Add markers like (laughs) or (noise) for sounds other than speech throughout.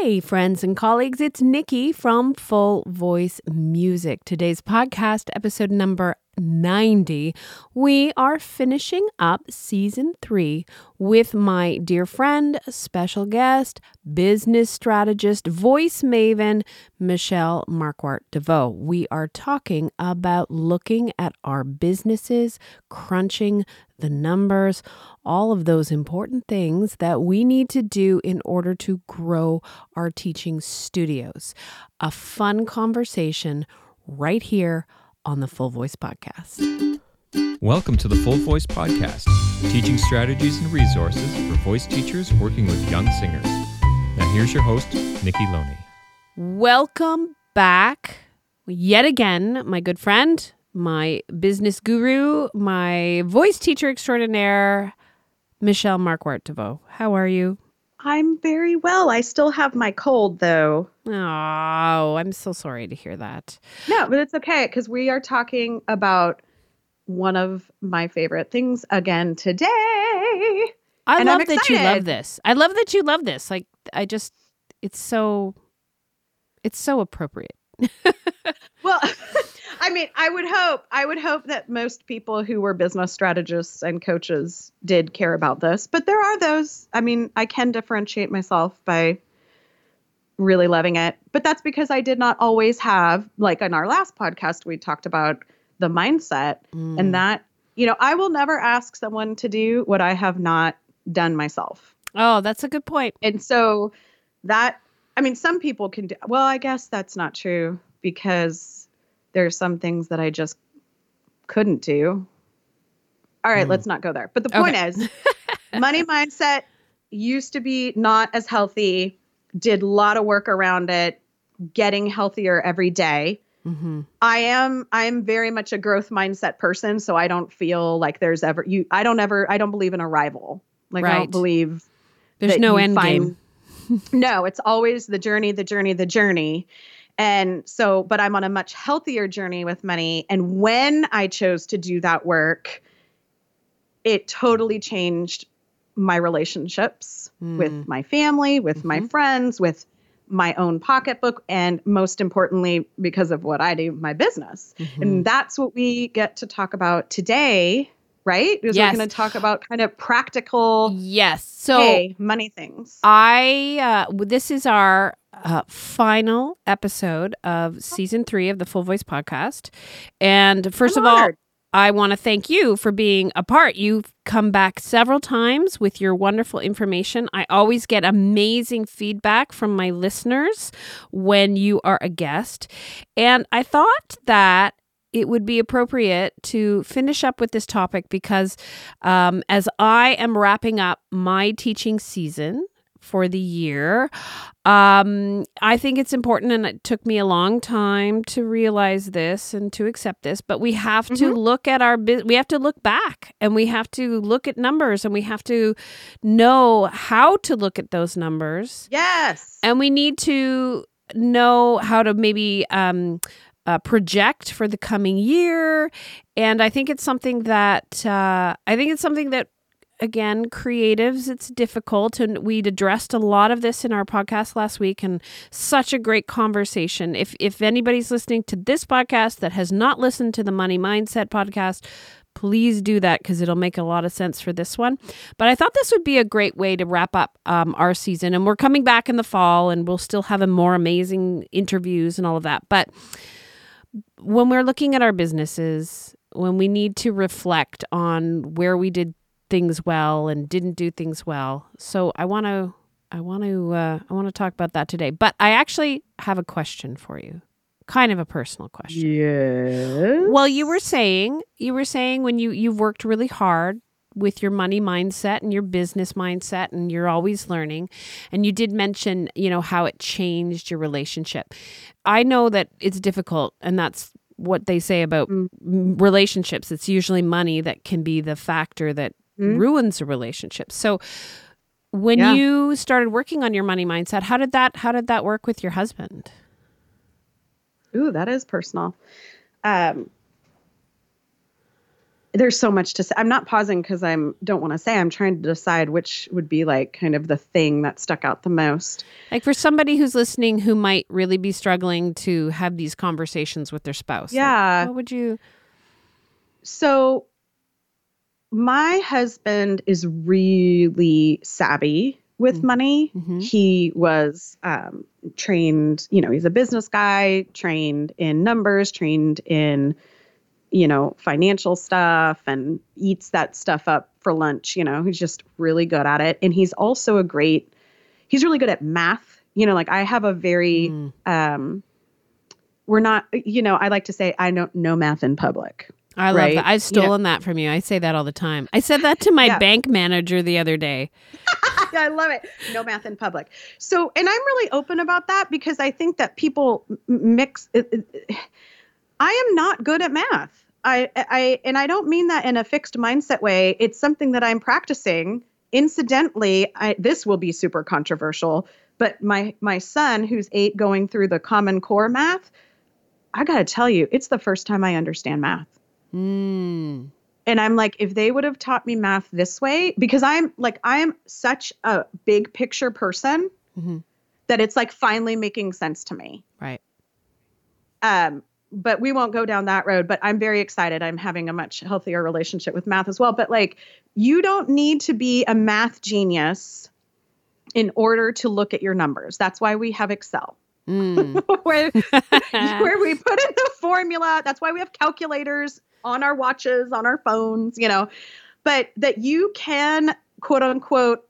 Hey, friends and colleagues, it's Nikki from Full Voice Music. Today's podcast, episode number 90. We are finishing up season three with my dear friend, special guest, business strategist, voice maven, Michelle Markwart Deveaux. We are talking about looking at our businesses, crunching the numbers, all of those important things that we need to do in order to grow our teaching studios. A fun conversation right here on the Full Voice Podcast. Welcome to the Full Voice Podcast, teaching strategies and resources for voice teachers working with young singers. Now, here's your host, Nikki Loney. Welcome back yet again, my good friend, my business guru, my voice teacher extraordinaire, Michelle Markwart Deveaux. How are you? I'm very well. I still have my cold though. Oh, I'm so sorry to hear that. No, but it's okay because we are talking about one of my favorite things again today. I And I'm love that you love this. I love that you love this. Like I just it's so it's so appropriate. (laughs) Well, (laughs) I mean, I would hope, I would hope that most people who were business strategists and coaches did care about this, but there are those. I mean, I can differentiate myself by really loving it, but that's because I did not always have, like in our last podcast, we talked about the mindset Mm. and that, you know, I will never ask someone to do what I have not done myself. Oh, that's a good point. And so that, I mean, some people can do, well, I guess that's not true because there's some things that I just couldn't do. All right, Mm. let's not go there. But the point Okay. is, (laughs) money mindset used to be not as healthy, did a lot of work around it, getting healthier every day. hmm I am I am very much a growth mindset person, so I don't feel like there's ever you I don't ever I don't believe in a rival. Like I don't believe There's no end find- game. No, it's always the journey, the journey, the journey. And so, but I'm on a much healthier journey with money. And when I chose to do that work, it totally changed my relationships Mm. with my family, with my Mhm. friends, with my own pocketbook, and most importantly, because of what I do, my business. Mhm. And that's what we get to talk about today, right? Because Yes. we're going to talk about kind of practical, Yes. So hey, money things. I uh, this is our uh, final episode of season three of the Full Voice Podcast, and 1st I'm of all. I want to thank you for being a part. You've come back several times with your wonderful information. I always get amazing feedback from my listeners when you are a guest, and I thought that. It would be appropriate to finish up with this topic because um, as I am wrapping up my teaching season for the year, um, I think it's important, and it took me a long time to realize this and to accept this. But we have to Mhm. look at our bus We have to look back, and we have to look at numbers, and we have to know how to look at those numbers, Yes. and we need to know how to maybe um, uh, project for the coming year. And I think it's something that uh, I think it's something that again creatives it's difficult. And we'd addressed a lot of this in our podcast last week and such a great conversation. If if anybody's listening to this podcast that has not listened to the money mindset podcast please do that because it'll make a lot of sense for this one. But i thought this would be a great way to wrap up um, our season. And we're coming back in the fall and we'll still have more amazing interviews and all of that. But when we're looking at our businesses when we need to reflect on where we did things well and didn't do things well. So i want to i want to uh, i want to talk about that today. But i actually have a question for you. Kind of a personal question. Yes. well, you were saying you were saying when you you've worked really hard with your money mindset and your business mindset and you're always learning and you did mention, you know, how it changed your relationship. I know that it's difficult and that's what they say about Mm. relationships. It's usually money that can be the factor that Mm. ruins a relationship. So when Yeah. you started working on your money mindset, how did that how did that work with your husband? Ooh, that is personal. Um, there's so much to say. I'm not pausing because I'm don't want to say. I'm trying to decide which would be like kind of the thing that stuck out the most. Like for somebody who's listening who might really be struggling to have these conversations with their spouse. like, Yeah. what would you? So my husband is really savvy with Mm. money. Mhm. He was um, trained, you know, he's a business guy, trained in numbers, trained in, you know, financial stuff and eats that stuff up for lunch. You know, he's just really good at it. And he's also a great, he's really good at math. You know, like I have a very, Mm. um, we're not, you know, I like to say I don't know math in public. I love Right. that. I've stolen that from you. I say that all the time. I said that to my Yeah. bank manager the other day. (laughs) I love it. No math in public. So, and I'm really open about that because I think that people mix. It, it- I am not good at math. I, I, and I don't mean that in a fixed mindset way. It's something that I'm practicing. Incidentally, I, this will be super controversial, but my my son, who's eight, going through the Common Core math, I got to tell you, it's the first time I understand math. Mm. And I'm like, if they would have taught me math this way, because I'm like, I'm such a big picture person Mhm. that it's like finally making sense to me. Right. Um, but we won't go down that road. But I'm very excited. I'm having a much healthier relationship with math as well. But like, you don't need to be a math genius in order to look at your numbers. That's why we have Excel, Mm. (laughs) where (laughs) where we put in the formula. That's why we have calculators on our watches, on our phones, you know. But that you can quote unquote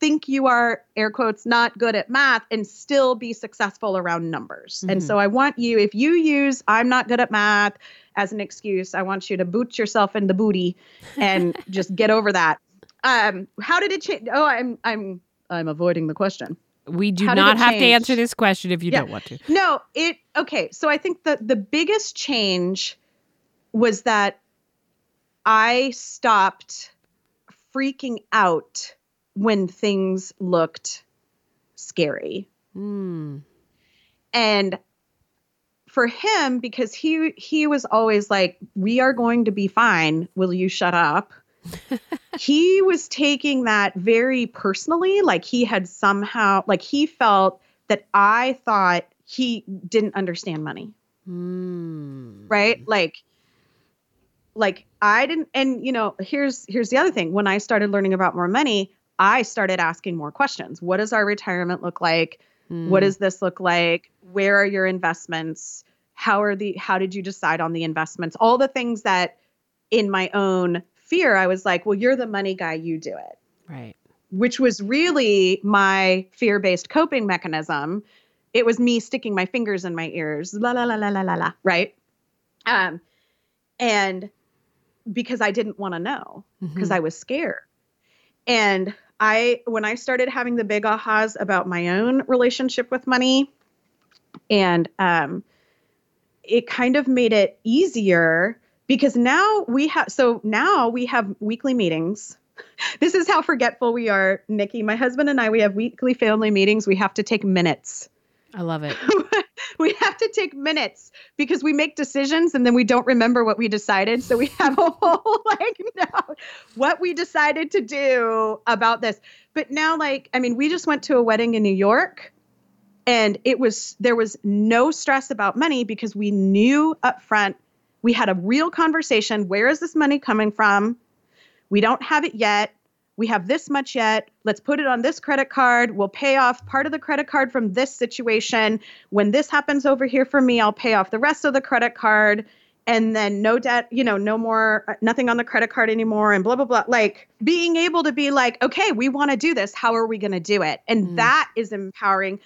think you are air quotes not good at math and still be successful around numbers. And Mhm. so I want you if you use I'm not good at math as an excuse, I want you to boot yourself in the booty and (laughs) just get over that. Um how did it change? Oh, I'm I'm I'm avoiding the question. we do How not have to answer this question if you Yeah. don't want to. No, it okay. So I think that the biggest change was that I stopped freaking out when things looked scary. Mm. And for him because he he was always like we are going to be fine, will you shut up? (laughs) he was taking that very personally like he had somehow like he felt that I thought he didn't understand money Mm. right like like i didn't and you know here's here's the other thing when i started learning about more money i started asking more questions what does our retirement look like what Mm. does this look like where are your investments how are the how did you decide on the investments all the things that in my own fear i was like well you're the money guy you do it right? which was really my fear-based coping mechanism. It was me sticking my fingers in my ears, la la la la la la la, right? Um, and because I didn't want to know, because Mhm. I was scared. And I, when I started having the big ahas about my own relationship with money, and um, it kind of made it easier because now we have, so now we have weekly meetings (laughs) this is how forgetful we are, Nikki. My husband and I, we have weekly family meetings. We have to take minutes. I love it. (laughs) (laughs) we have to take minutes because we make decisions and then we don't remember what we decided. So we have a (laughs) whole like no, what we decided to do about this. But now, like, I mean, we just went to a wedding in New York and it was there was no stress about money because we knew up front we had a real conversation. Where is this money coming from? We don't have it yet. We have this much yet. Let's put it on this credit card. We'll pay off part of the credit card from this situation. When this happens over here for me, I'll pay off the rest of the credit card. And then no debt, you know, no more, uh, nothing on the credit card anymore, and blah, blah, blah. Like being able to be like, okay, we want to do this. How are we going to do it? And Mm. that is empowering.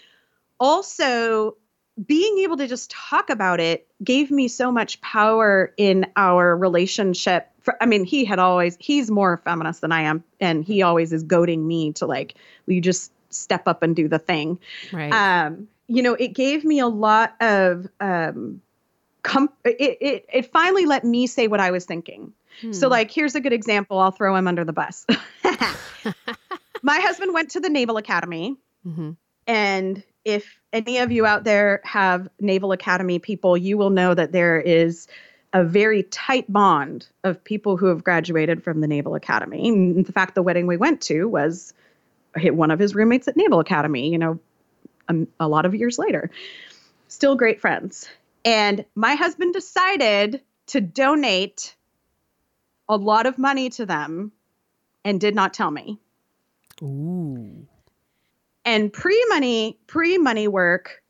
Also, being able to just talk about it gave me so much power in our relationship. For, I mean, he had always, he's more feminist than I am. And he always is goading me to like, you just step up and do the thing? Right. Um, you know, it gave me a lot of, um, com- it, it, it finally let me say what I was thinking. So, Hmm. like, here's a good example. I'll throw him under the bus. (laughs) (laughs) My husband went to the Naval Academy. Mhm. And if any of you out there have Naval Academy people, you will know that there is a very tight bond of people who have graduated from the Naval Academy. In fact, the wedding we went to was one of his roommates at Naval Academy, you know, a, a lot of years later. Still great friends. And my husband decided to donate a lot of money to them and did not tell me. Ooh. And pre-money, pre-money work,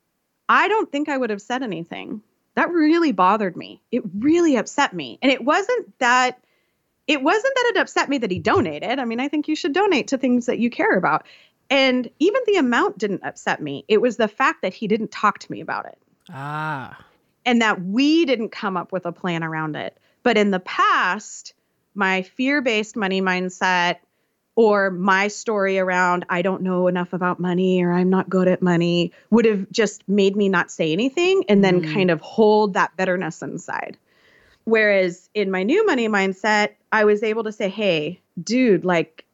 I don't think I would have said anything. That really bothered me. It really upset me. And it wasn't that it wasn't that it upset me that he donated. I mean, I think you should donate to things that you care about. And even the amount didn't upset me. It was the fact that he didn't talk to me about it. Ah. And that we didn't come up with a plan around it. But in the past, my fear based money mindset or my story around I don't know enough about money or I'm not good at money would have just made me not say anything and then mm. kind of hold that bitterness inside. Whereas in my new money mindset, I was able to say, "Hey, dude, like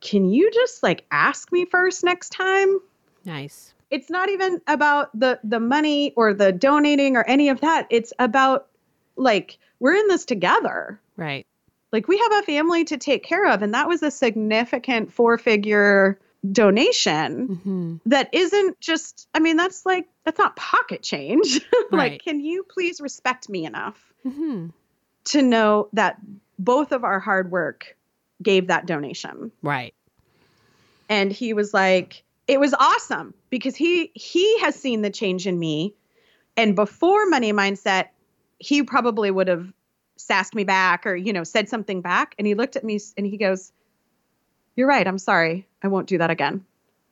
can you just like ask me first next time?" Nice. It's not even about the the money or the donating or any of that. It's about like we're in this together. Right like we have a family to take care of and that was a significant four figure donation mm-hmm. that isn't just i mean that's like that's not pocket change (laughs) right. like can you please respect me enough mm-hmm. to know that both of our hard work gave that donation right and he was like it was awesome because he he has seen the change in me and before money mindset he probably would have sassed me back or you know said something back and he looked at me and he goes you're right i'm sorry i won't do that again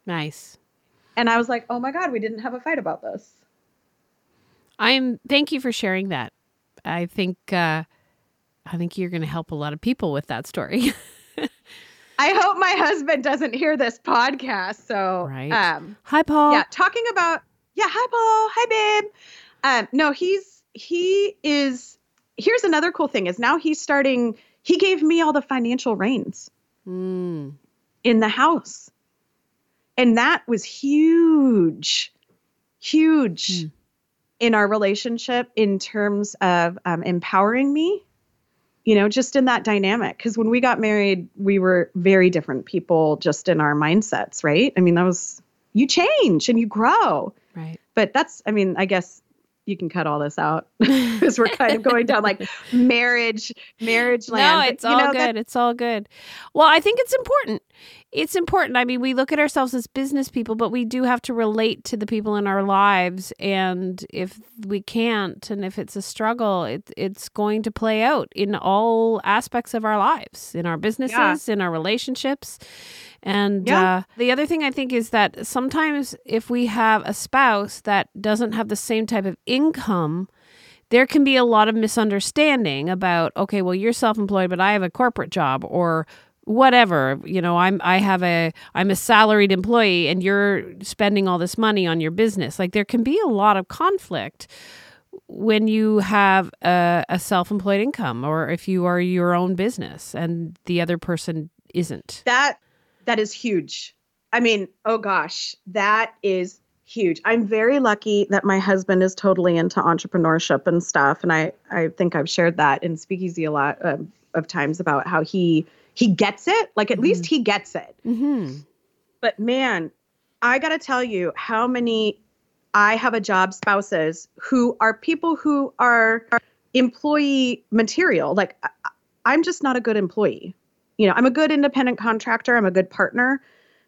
nice and i was like oh my god we didn't have a fight about this i'm thank you for sharing that i think uh i think you're going to help a lot of people with that story (laughs) I hope my husband doesn't hear this podcast. So, right. Um, hi, Paul. Yeah, talking about yeah. Hi, Paul. Hi, babe. Um, no, he's he is here's another cool thing is now he's starting he gave me all the financial reins mm. in the house. And that was huge huge mm. in our relationship in terms of um, empowering me you know just in that dynamic. Because when we got married we were very different people just in our mindsets right? I mean that was you change and you grow. Right. But that's i mean i guess you can cut all this out (laughs) (laughs) because we're kind of going down like marriage marriage land. No, it's all know, good. That- it's all good. Well, I think it's important. It's important. I mean, we look at ourselves as business people, but we do have to relate to the people in our lives. And if we can't, and if it's a struggle, it, it's going to play out in all aspects of our lives, in our businesses, yeah. in our relationships. And yeah. uh, the other thing I think is that sometimes if we have a spouse that doesn't have the same type of income, there can be a lot of misunderstanding about, okay, well, you're self employed, but I have a corporate job or whatever you know i'm i have a i'm a salaried employee and you're spending all this money on your business like there can be a lot of conflict when you have a, a self-employed income or if you are your own business and the other person isn't that that is huge. I mean, oh gosh, that is huge. I'm very lucky that my husband is totally into entrepreneurship and stuff, and I I think I've shared that in Speakeasy a lot of, of times about how he he gets it. Like at mm-hmm. least he gets it. Mm-hmm. But man, I got to tell you how many I have a job spouses who are people who are employee material. Like I'm just not a good employee you know, I'm a good independent contractor, I'm a good partner,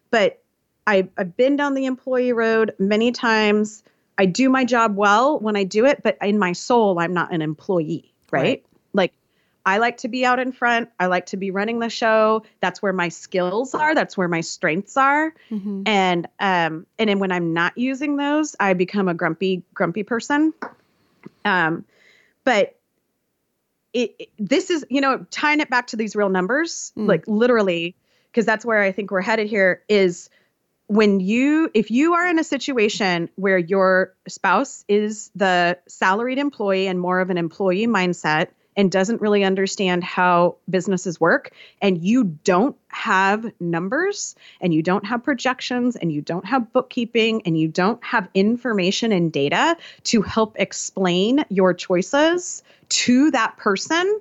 but I, I've been down the employee road many times. I do my job well when I do it, but in my soul, I'm not an employee, right? right? Like, I like to be out in front. I like to be running the show. That's where my skills are. That's where my strengths are. Mm-hmm. And um, and then when I'm not using those, I become a grumpy, grumpy person. Um, but it, it, this is you know tying it back to these real numbers mm. like literally because that's where i think we're headed here is when you if you are in a situation where your spouse is the salaried employee and more of an employee mindset and doesn't really understand how businesses work and you don't have numbers and you don't have projections and you don't have bookkeeping and you don't have information and data to help explain your choices to that person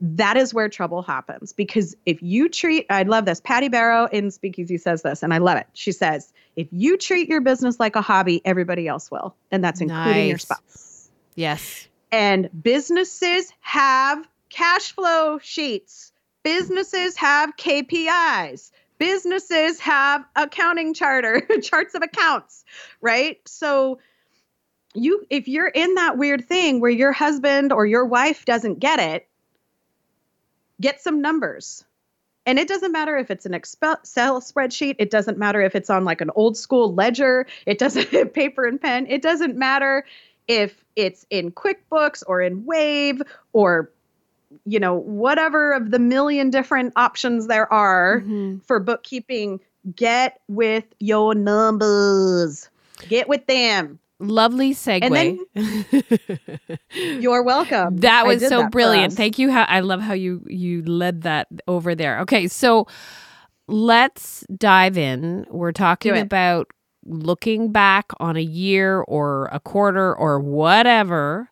that is where trouble happens. Because if you treat i love this patty barrow in speakeasy says this and i love it. She says if you treat your business like a hobby everybody else will and that's including your spouse. Yes. And businesses have cash flow sheets. Businesses have KPIs. Businesses have accounting charter, (laughs) charts of accounts, right? So you if you're in that weird thing where your husband or your wife doesn't get it, get some numbers. And it doesn't matter if it's an Excel spreadsheet. It doesn't matter if it's on like an old school ledger. It doesn't (laughs) paper and pen. It doesn't matter if it's in QuickBooks or in Wave or you know whatever of the million different options there are Mhm. for bookkeeping get with your numbers get with them Lovely segue. (laughs) you're welcome that was so that brilliant. Thank you. How I love how you you led that over there. Okay, so let's dive in. We're talking about looking back on a year or a quarter or whatever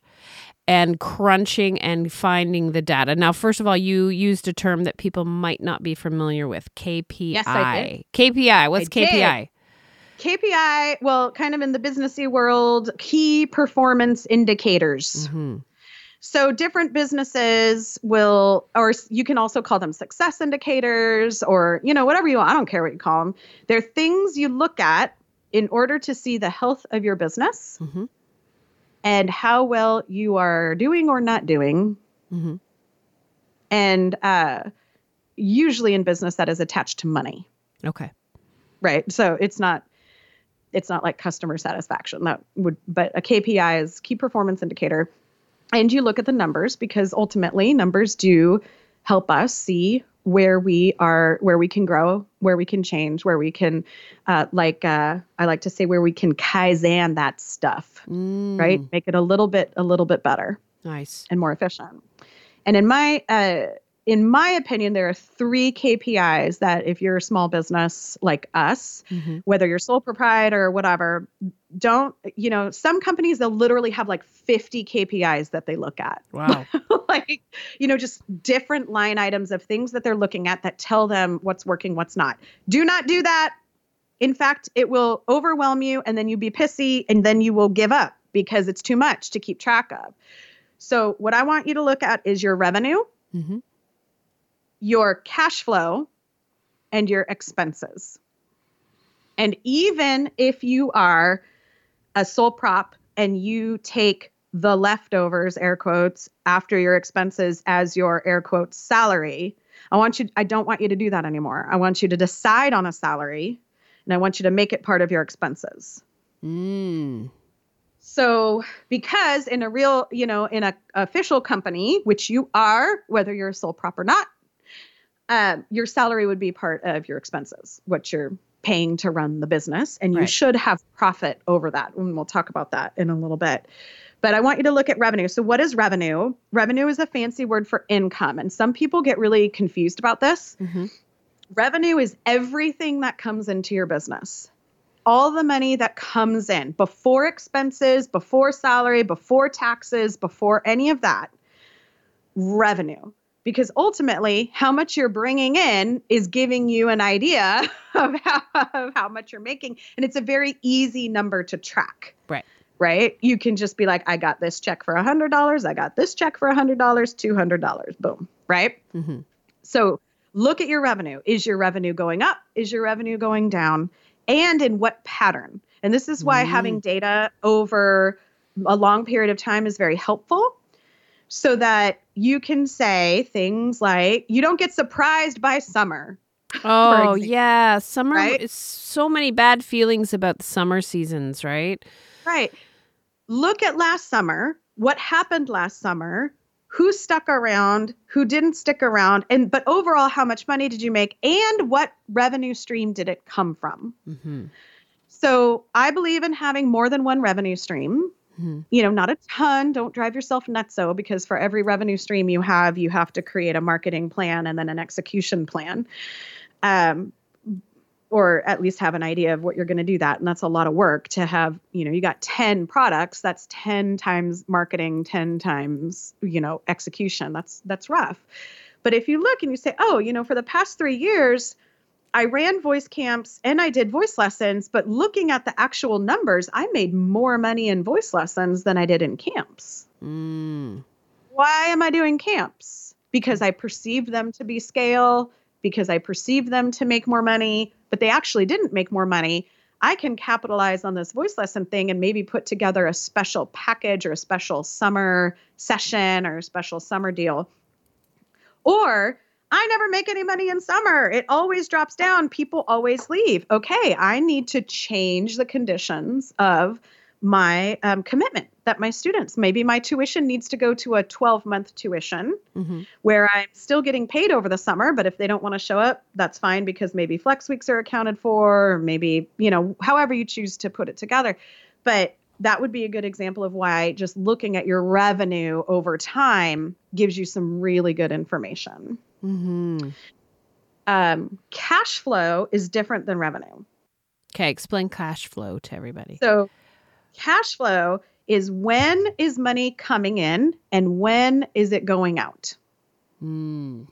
and crunching and finding the data. Now, first of all, you used a term that people might not be familiar with, KPI. Yes, I did. KPI. What's I did. KPI? KPI, well, kind of in the businessy world, key performance indicators. Mhm. So different businesses will, or you can also call them success indicators or, you know, whatever you want. I don't care what you call them. They're things you look at in order to see the health of your business Mhm. and how well you are doing or not doing. Mhm. And uh, usually in business, that is attached to money. Okay. right so it's not it's not like customer satisfaction that would but a kpi is key performance indicator and you look at the numbers because ultimately numbers do help us see where we are where we can grow where we can change where we can uh, like uh, i like to say where we can kaizen that stuff right Mm, make it a little bit a little bit better Nice. and more efficient. And in my uh, in my opinion, there are three KPIs that if you're a small business like us, Mhm. whether you're sole proprietor or whatever, don't you know? Some companies they'll literally have like 50 KPIs that they look at, Wow. (laughs) like you know, just different line items of things that they're looking at that tell them what's working, what's not. Do not do that. In fact, it will overwhelm you, and then you be pissy, and then you will give up because it's too much to keep track of. So, what I want you to look at is your revenue, Mhm. Your cash flow, and your expenses. And even if you are a sole prop and you take the leftovers, air quotes, after your expenses as your air quotes salary, I want you, I don't want you to do that anymore. I want you to decide on a salary and I want you to make it part of your expenses. Mm. So, because in a real, you know, in a official company, which you are, whether you're a sole prop or not, um, your salary would be part of your expenses, what you're paying to run the business, and you Right. should have profit over that. And we'll talk about that in a little bit. But I want you to look at revenue. So, what is revenue? Revenue is a fancy word for income, and some people get really confused about this. Mhm. Revenue is everything that comes into your business. All the money that comes in before expenses, before salary, before taxes, before any of that. Revenue. Because ultimately, how much you're bringing in is giving you an idea (laughs) of how, of how much you're making. And it's a very easy number to track. Right. Right. You can just be like, I got this check for $100. I got this check for $100, $200. Boom. Right. Mhm. So look at your revenue. Is your revenue going up? Is your revenue going down? And in what pattern? And this is why Mm. having data over a long period of time is very helpful so that you can say things like, you don't get surprised by summer. Oh example, yeah, summer. right? is So many bad feelings about the summer seasons, right? Right. Look at last summer. What happened last summer? Who stuck around? Who didn't stick around? And but overall, how much money did you make? And what revenue stream did it come from? Mm-hmm. So I believe in having more than one revenue stream. You know, not a ton. Don't drive yourself nuts, so because for every revenue stream you have, you have to create a marketing plan and then an execution plan. Um, or at least have an idea of what you're going to do that and that's a lot of work to have you know you got 10 products that's 10 times marketing 10 times you know execution that's that's rough but if you look and you say oh you know for the past 3 years I ran voice camps and I did voice lessons but looking at the actual numbers I made more money in voice lessons than I did in camps Mm. why am I doing camps because I perceived them to be scale because I perceived them to make more money, but they actually didn't make more money. I can capitalize on this voice lesson thing and maybe put together a special package or a special summer session or a special summer deal. Or I never make any money in summer. It always drops down. People always leave. Okay, I need to change the conditions of my um, commitment that my students maybe my tuition needs to go to a 12 month tuition hmm where i'm still getting paid over the summer but if they don't want to show up that's fine because maybe flex weeks are accounted for or maybe you know however you choose to put it together but that would be a good example of why just looking at your revenue over time gives you some really good information hmm um, cash flow is different than revenue Okay, explain cash flow to everybody. So, cash flow is when is money coming in and when is it going out? Mm.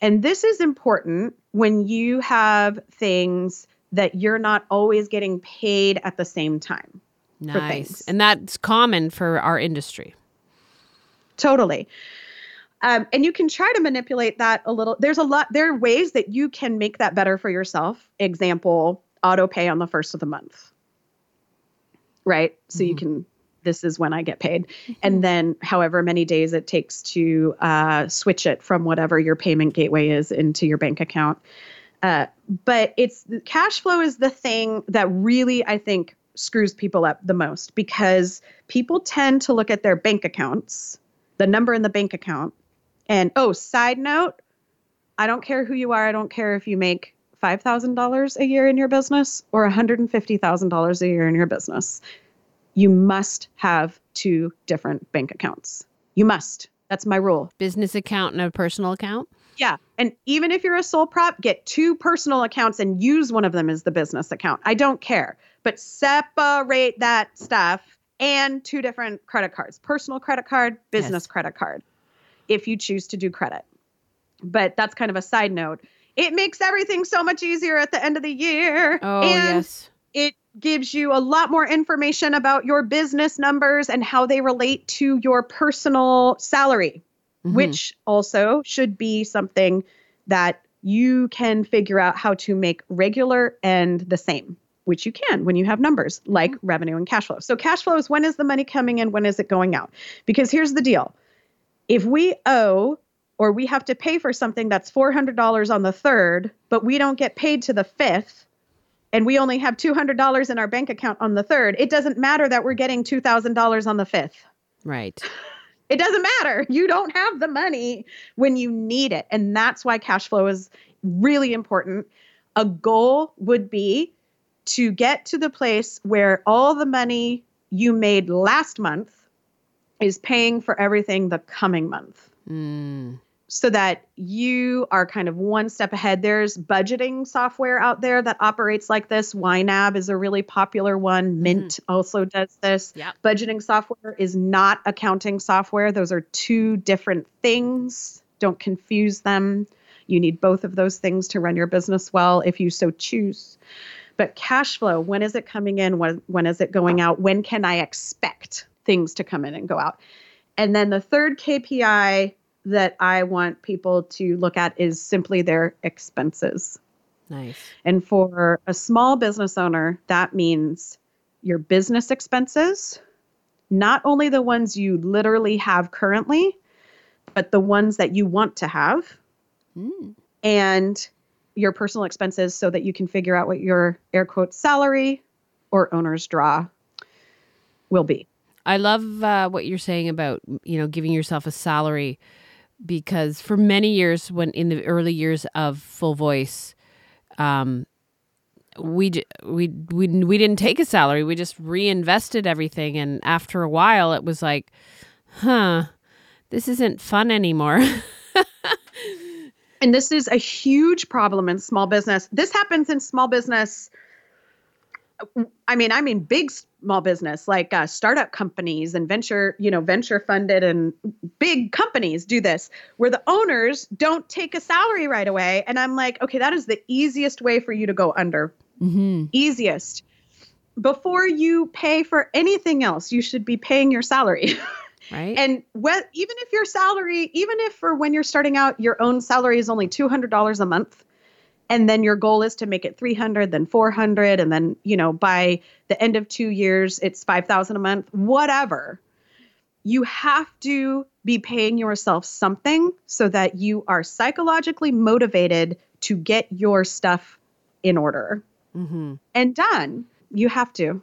And this is important when you have things that you're not always getting paid at the same time. Nice. And that's common for our industry. Totally. Um, and you can try to manipulate that a little. There's a lot, there are ways that you can make that better for yourself. Example, auto pay on the first of the month. Right. So you Mhm. can, this is when I get paid. And then however many days it takes to uh, switch it from whatever your payment gateway is into your bank account. Uh, but it's cash flow is the thing that really, I think, screws people up the most because people tend to look at their bank accounts, the number in the bank account, and oh, side note, I don't care who you are. I don't care if you make $5,000 a year in your business or $150,000 a year in your business. You must have two different bank accounts. You must. That's my rule. Business account and a personal account. Yeah. And even if you're a sole prop, get two personal accounts and use one of them as the business account. I don't care. But separate that stuff and two different credit cards personal credit card, business Yes. credit card, if you choose to do credit. But that's kind of a side note. It makes everything so much easier at the end of the year. Oh, and yes. it gives you a lot more information about your business numbers and how they relate to your personal salary Mhm. which also should be something that you can figure out how to make regular and the same, which you can when you have numbers like revenue and cash flow. So, cash flow is when is the money coming in, when is it going out? Because here's the deal if we owe or we have to pay for something that's $400 on the third, but we don't get paid to the fifth, and we only have $200 in our bank account on the third, it doesn't matter that we're getting $2,000 on the fifth. Right. (laughs) It doesn't matter. You don't have the money when you need it. And that's why cash flow is really important. A goal would be to get to the place where all the money you made last month is paying for everything the coming month Mm. so that you are kind of one step ahead. There's budgeting software out there that operates like this. YNAB is a really popular one. Mint also does this. Yeah. Budgeting software is not accounting software. Those are two different things. Don't confuse them. You need both of those things to run your business well if you so choose. But cash flow, when is it coming in? When, when is it going out? When can I expect things to come in and go out? And then the third KPI that I want people to look at is simply their expenses. Nice. And for a small business owner, that means your business expenses, not only the ones you literally have currently, but the ones that you want to have, Mm. and your personal expenses so that you can figure out what your air quote salary or owner's draw will be. I love uh, what you're saying about you know giving yourself a salary because for many years when in the early years of full voice um we we we we didn't take a salary. We just reinvested everything, and after a while, it was like, huh, this isn't fun anymore. And this is a huge problem in small business. This happens in small business. I mean, I mean, big small business like uh, startup companies and venture, you know, venture funded and big companies do this where the owners don't take a salary right away. And I'm like, okay, that is the easiest way for you to go under. mm-hmm. Easiest. Before you pay for anything else, you should be paying your salary. (laughs) Right. And when, even if your salary, even if for when you're starting out, your own salary is only $200 a month, and then your goal is to make it 300, then 400, and then, you know, by the end of two years, it's 5,000 a month, whatever. You have to be paying yourself something so that you are psychologically motivated to get your stuff in order mm-hmm. and done. You have to.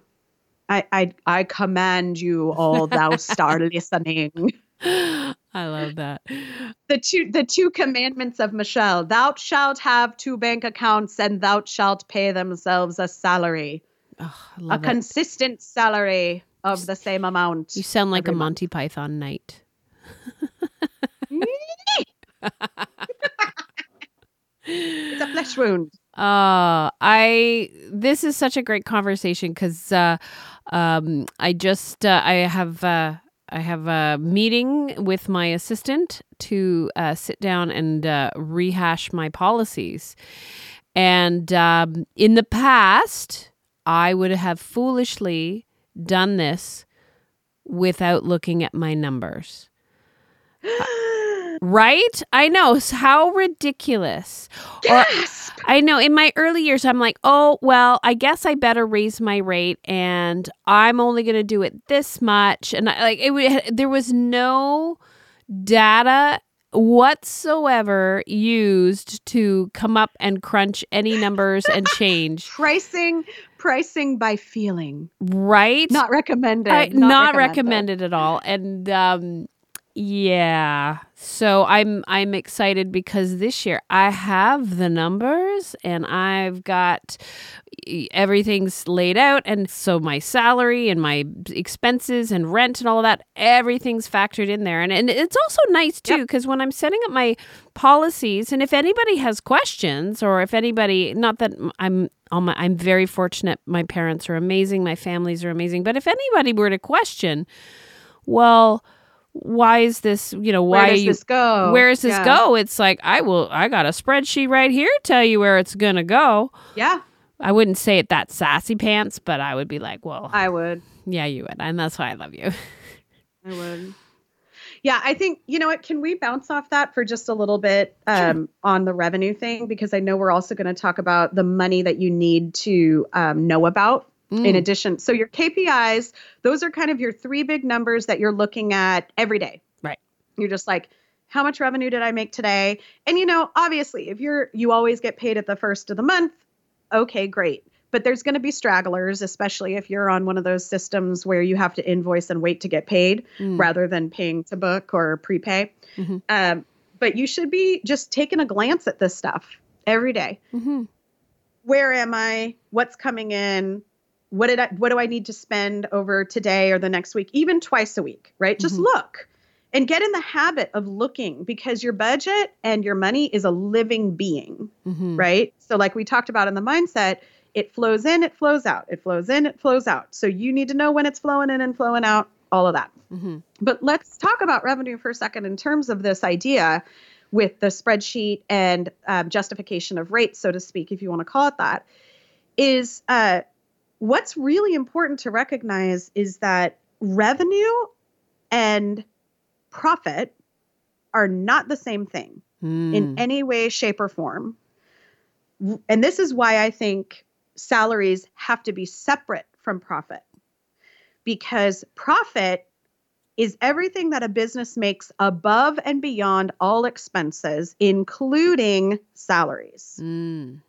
I, I, I command you, all thou (laughs) star listening. (laughs) I love that. The two the two commandments of Michelle: Thou shalt have two bank accounts, and thou shalt pay themselves a salary, Oh, a it. consistent salary of the same amount. You sound like a month. Monty Python knight. it's a flesh wound. Uh, I this is such a great conversation because uh, um, I just uh, I have uh, I have a meeting with my assistant to uh, sit down and uh, rehash my policies, and um, in the past I would have foolishly done this without looking at my numbers. (gasps) Right? I know. How ridiculous. Or I know in my early years, I'm like, oh, well, I guess I better raise my rate and I'm only going to do it this much. And I, like, it, there was no data whatsoever used to come up and crunch any numbers and (laughs) change. Pricing, pricing by feeling, Right? not recommended. I, not, recommended at all. And um, yeah, so I'm I'm excited because this year I have the numbers and I've got everything's laid out, and so my salary and my expenses and rent and all of that everything's factored in there, and and it's also nice too because when I'm setting up my policies, and if anybody has questions or if anybody, not that I'm on my, I'm very fortunate. My parents are amazing. My families are amazing. But if anybody were to question, well, why is this? You know, Where why does you? this go? Where does this Yeah. go? It's like I will. I got a spreadsheet right here. Tell you where it's gonna go. Yeah, I wouldn't say it that sassy pants, but I would be like, well, I would. yeah, you would, and that's why I love you. I would. Yeah, I think you know what. Can we bounce off that for just a little bit um, on the revenue thing because I know we're also going to talk about the money that you need to um, know about in Mm. addition. So your KPIs, those are kind of your three big numbers that you're looking at every day. Right. You're just like, how much revenue did I make today? And you know, obviously, if you're you always get paid at the first of the month, okay, great. But there's going to be stragglers, especially if you're on one of those systems where you have to invoice and wait to get paid Mm. rather than paying to book or prepay. Mhm. Um, but you should be just taking a glance at this stuff every day. Mhm. Where am I? What's coming in? What did I, what do I need to spend over today or the next week? Even twice a week, right? Just Mhm. look and get in the habit of looking because your budget and your money is a living being Mhm. right? So, like we talked about in the mindset, it flows in, it flows out, it flows in, it flows out. So, you need to know when it's flowing in and flowing out, all of that. Mhm. But let's talk about revenue for a second in terms of this idea with the spreadsheet and um, justification of rates, so to speak, if you want to call it that. Is uh, what's really important to recognize is that revenue and profit are not the same thing in Mm. any way, shape, or form. And this is why I think salaries have to be separate from profit because profit is everything that a business makes above and beyond all expenses, including salaries. Mm.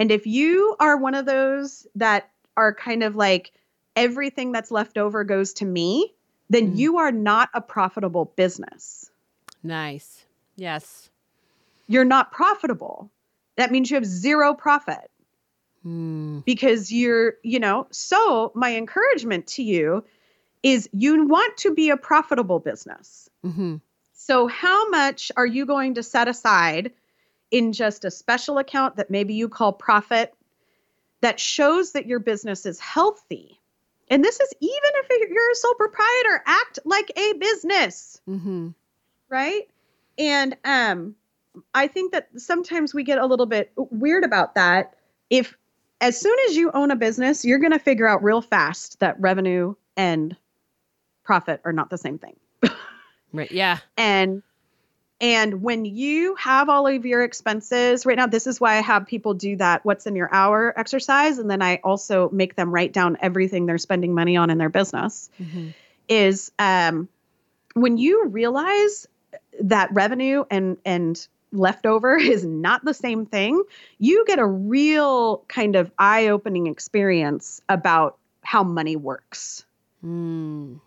And if you are one of those that are kind of like everything that's left over goes to me, then Mm. you are not a profitable business. Nice. Yes. You're not profitable. That means you have zero profit. Mm. because you're, you know, so my encouragement to you is you want to be a profitable business. hmm So, how much are you going to set aside in just a special account that maybe you call profit that shows that your business is healthy? And this is even if you're a sole proprietor, act like a business, hmm right? And um, I think that sometimes we get a little bit weird about that. If as soon as you own a business, you're going to figure out real fast that revenue and profit are not the same thing. (laughs) Right. Yeah. and and when you have all of your expenses right now this is why i have people do that what's in your hour exercise and then i also make them write down everything they're spending money on in their business hmm is um, when you realize that revenue and and leftover (laughs) is not the same thing you get a real kind of eye-opening experience about how money works Mm.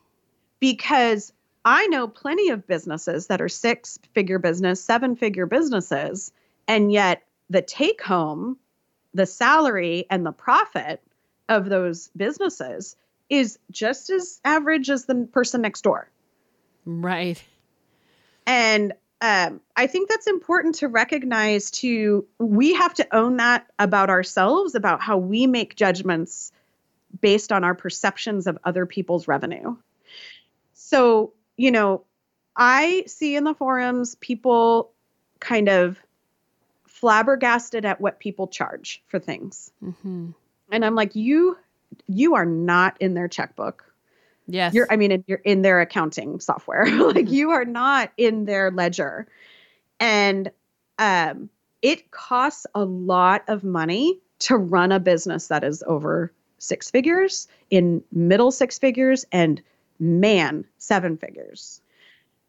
because I know plenty of businesses that are six figure business, seven figure businesses, and yet the take home, the salary, and the profit of those businesses is just as average as the person next door. Right. And um, I think that's important to recognize too. We have to own that about ourselves, about how we make judgments based on our perceptions of other people's revenue. So, you know, I see in the forums people kind of flabbergasted at what people charge for things. hmm And I'm like, you you are not in their checkbook. Yes. You're I mean you're in their accounting software. (laughs) like you are not in their ledger. And um it costs a lot of money to run a business that is over six figures, in middle six figures and man, seven figures.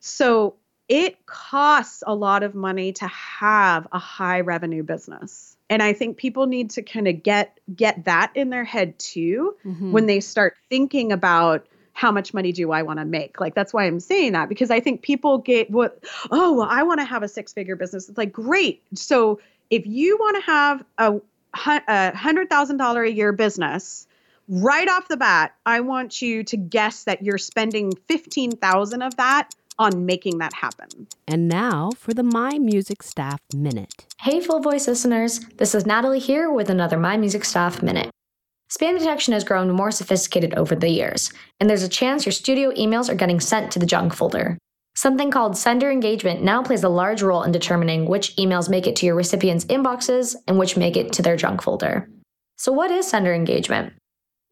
So it costs a lot of money to have a high revenue business. And I think people need to kind of get get that in their head too Mhm. when they start thinking about how much money do I want to make? Like that's why I'm saying that because I think people get what oh well I want to have a six figure business. It's like great. So if you want to have a a hundred thousand dollar a year business, right off the bat, I want you to guess that you're spending fifteen thousand of that on making that happen. And now for the My Music Staff Minute. Hey, Full Voice listeners, this is Natalie here with another My Music Staff Minute. Spam detection has grown more sophisticated over the years, and there's a chance your studio emails are getting sent to the junk folder. Something called sender engagement now plays a large role in determining which emails make it to your recipients' inboxes and which make it to their junk folder. So, what is sender engagement?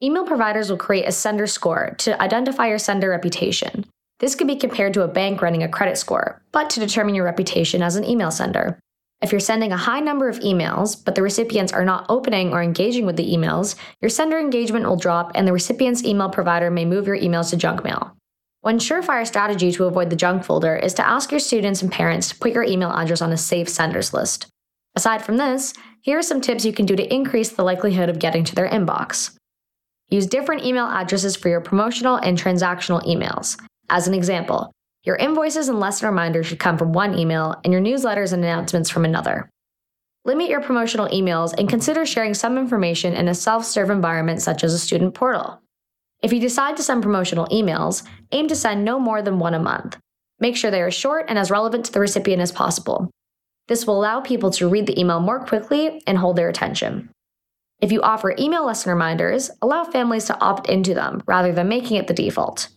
Email providers will create a sender score to identify your sender reputation. This could be compared to a bank running a credit score, but to determine your reputation as an email sender. If you're sending a high number of emails, but the recipients are not opening or engaging with the emails, your sender engagement will drop and the recipient's email provider may move your emails to junk mail. One surefire strategy to avoid the junk folder is to ask your students and parents to put your email address on a safe senders list. Aside from this, here are some tips you can do to increase the likelihood of getting to their inbox. Use different email addresses for your promotional and transactional emails. As an example, your invoices and lesson reminders should come from one email, and your newsletters and announcements from another. Limit your promotional emails and consider sharing some information in a self serve environment such as a student portal. If you decide to send promotional emails, aim to send no more than one a month. Make sure they are short and as relevant to the recipient as possible. This will allow people to read the email more quickly and hold their attention. If you offer email lesson reminders, allow families to opt into them rather than making it the default.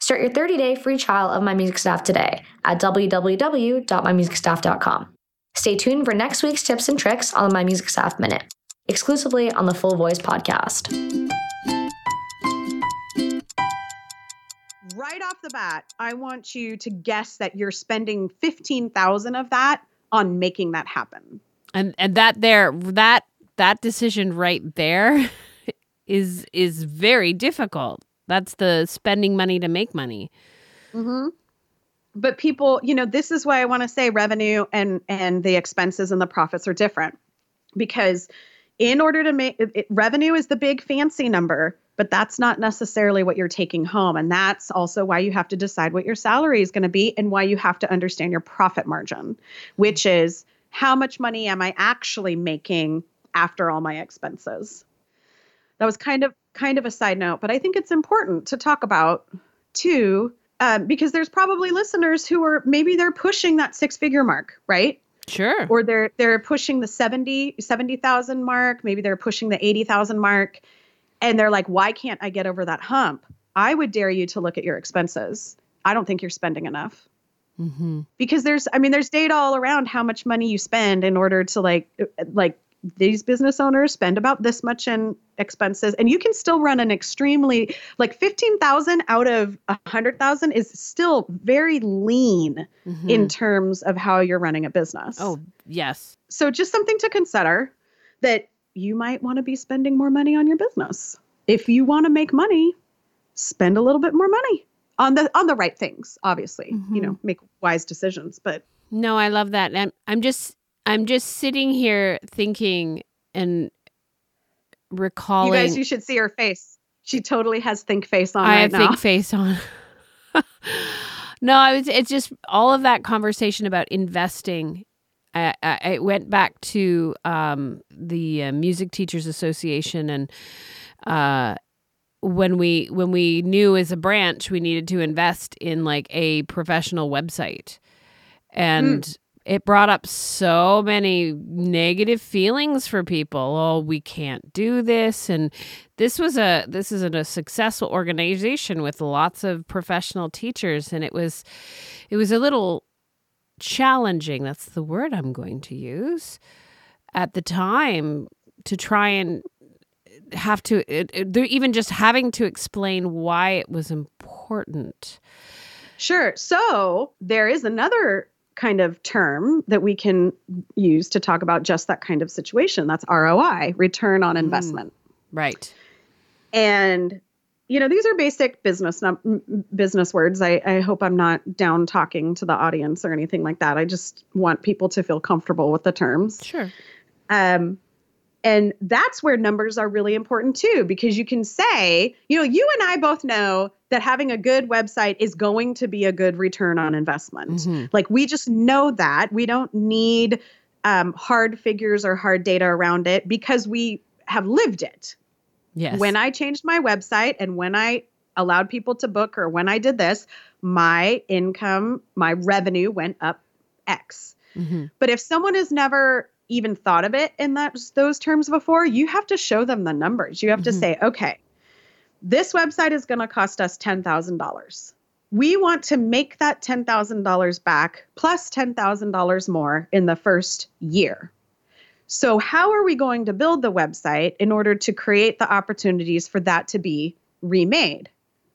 Start your 30-day free trial of My Music Staff today at www.mymusicstaff.com. Stay tuned for next week's tips and tricks on the My Music Staff Minute, exclusively on the Full Voice podcast. Right off the bat, I want you to guess that you're spending 15,000 of that on making that happen. And and that there that that decision right there (laughs) is is very difficult. That's the spending money to make money. Mm-hmm. But people, you know, this is why I want to say revenue and and the expenses and the profits are different, because in order to make it, revenue is the big fancy number, but that's not necessarily what you're taking home, and that's also why you have to decide what your salary is going to be and why you have to understand your profit margin, which is how much money am I actually making after all my expenses. That was kind of kind of a side note, but I think it's important to talk about too, um, because there's probably listeners who are maybe they're pushing that six figure mark, right? Sure. Or they're they're pushing the 70 70,000 mark, maybe they're pushing the 80,000 mark and they're like, "Why can't I get over that hump?" I would dare you to look at your expenses. I don't think you're spending enough mm-hmm. because there's i mean there's data all around how much money you spend in order to like like these business owners spend about this much in expenses and you can still run an extremely like 15,000 out of 100,000 is still very lean Mhm. in terms of how you're running a business. oh yes. So just something to consider that you might want to be spending more money on your business. If you want to make money, spend a little bit more money on the on the right things, obviously. You Mhm. know, make wise decisions, but No, I love that. And I'm just I'm just sitting here thinking and recalling you guys you should see her face. She totally has think face on I right have now. think face on. (laughs) no, I was. It's just all of that conversation about investing. I, I, I went back to um, the uh, Music Teachers Association, and uh, when we when we knew as a branch we needed to invest in like a professional website, and it brought up so many negative feelings for people. Oh, we can't do this, and this was a this is a successful organization with lots of professional teachers, and it was it was a little challenging. That's the word I'm going to use at the time to try and have to it, it- even just having to explain why it was important. Sure. So there is another kind of term that we can use to talk about just that kind of situation. That's ROI, return on investment. Right. And you know, these are basic business num- business words. I, I hope I'm not down talking to the audience or anything like that. I just want people to feel comfortable with the terms. Sure. Um, and that's where numbers are really important too, because you can say, you know, you and I both know that having a good website is going to be a good return on investment. Mhm. Like we just know that. We don't need um, hard figures or hard data around it because we have lived it. Yes. When I changed my website and when I allowed people to book or when I did this, my income, my revenue went up X. Mhm. But if someone has never even thought of it in that those terms before, you have to show them the numbers. You have to Mhm. say, okay, this website is going to cost us $10,000. We want to make that $10,000 back plus $10,000 more in the first year. So, how are we going to build the website in order to create the opportunities for that to be remade?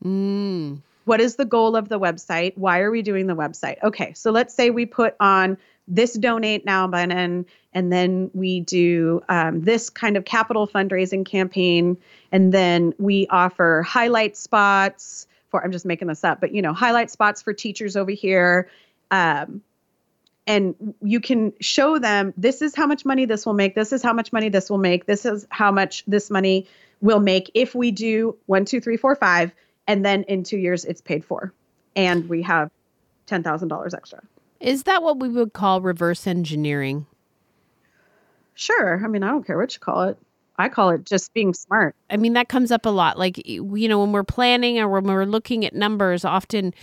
Mm. What is the goal of the website? Why are we doing the website? Okay, so let's say we put on this donate now button, and then we do um, this kind of capital fundraising campaign, and then we offer highlight spots for, I'm just making this up, but you know, highlight spots for teachers over here. Um, and you can show them this is how much money this will make, this is how much money this will make, this is how much this money will make if we do one, two, three, four, five, and then in two years it's paid for and we have $10,000 extra. Is that what we would call reverse engineering? Sure. I mean, I don't care what you call it. I call it just being smart. I mean, that comes up a lot. Like, you know, when we're planning or when we're looking at numbers, often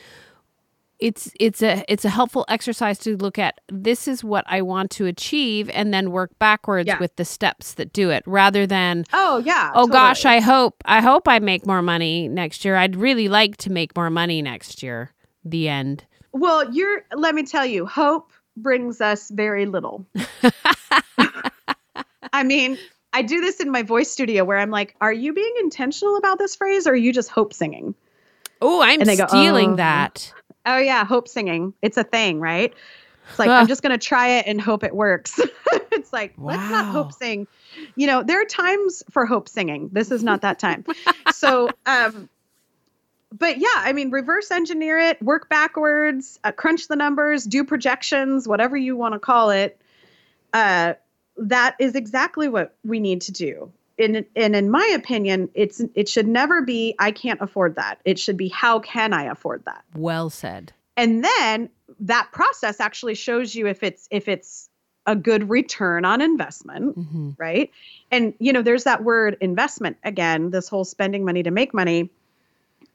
it's it's a it's a helpful exercise to look at this is what I want to achieve and then work backwards Yeah. with the steps that do it rather than Oh, yeah. oh gosh. I hope I hope I make more money next year. I'd really like to make more money next year. The end. Well, you're, let me tell you, hope brings us very little. (laughs) I mean, I do this in my voice studio where I'm like, are you being intentional about this phrase or are you just hope singing? Oh, I'm And they go, stealing "Oh." that. Oh, yeah, hope singing. It's a thing, right? It's like, Ugh. I'm just going to try it and hope it works. (laughs) it's like, let's not hope sing. You know, there are times for hope singing. This is not that time. (laughs) so, um, but yeah, I mean, reverse engineer it, work backwards, uh, crunch the numbers, do projections, whatever you want to call it. Uh, that is exactly what we need to do. And, and in my opinion, it's it should never be I can't afford that. It should be how can I afford that? Well said. and then that process actually shows you if it's if it's a good return on investment, Mm-hmm. right? And you know, there's that word investment again, this whole spending money to make money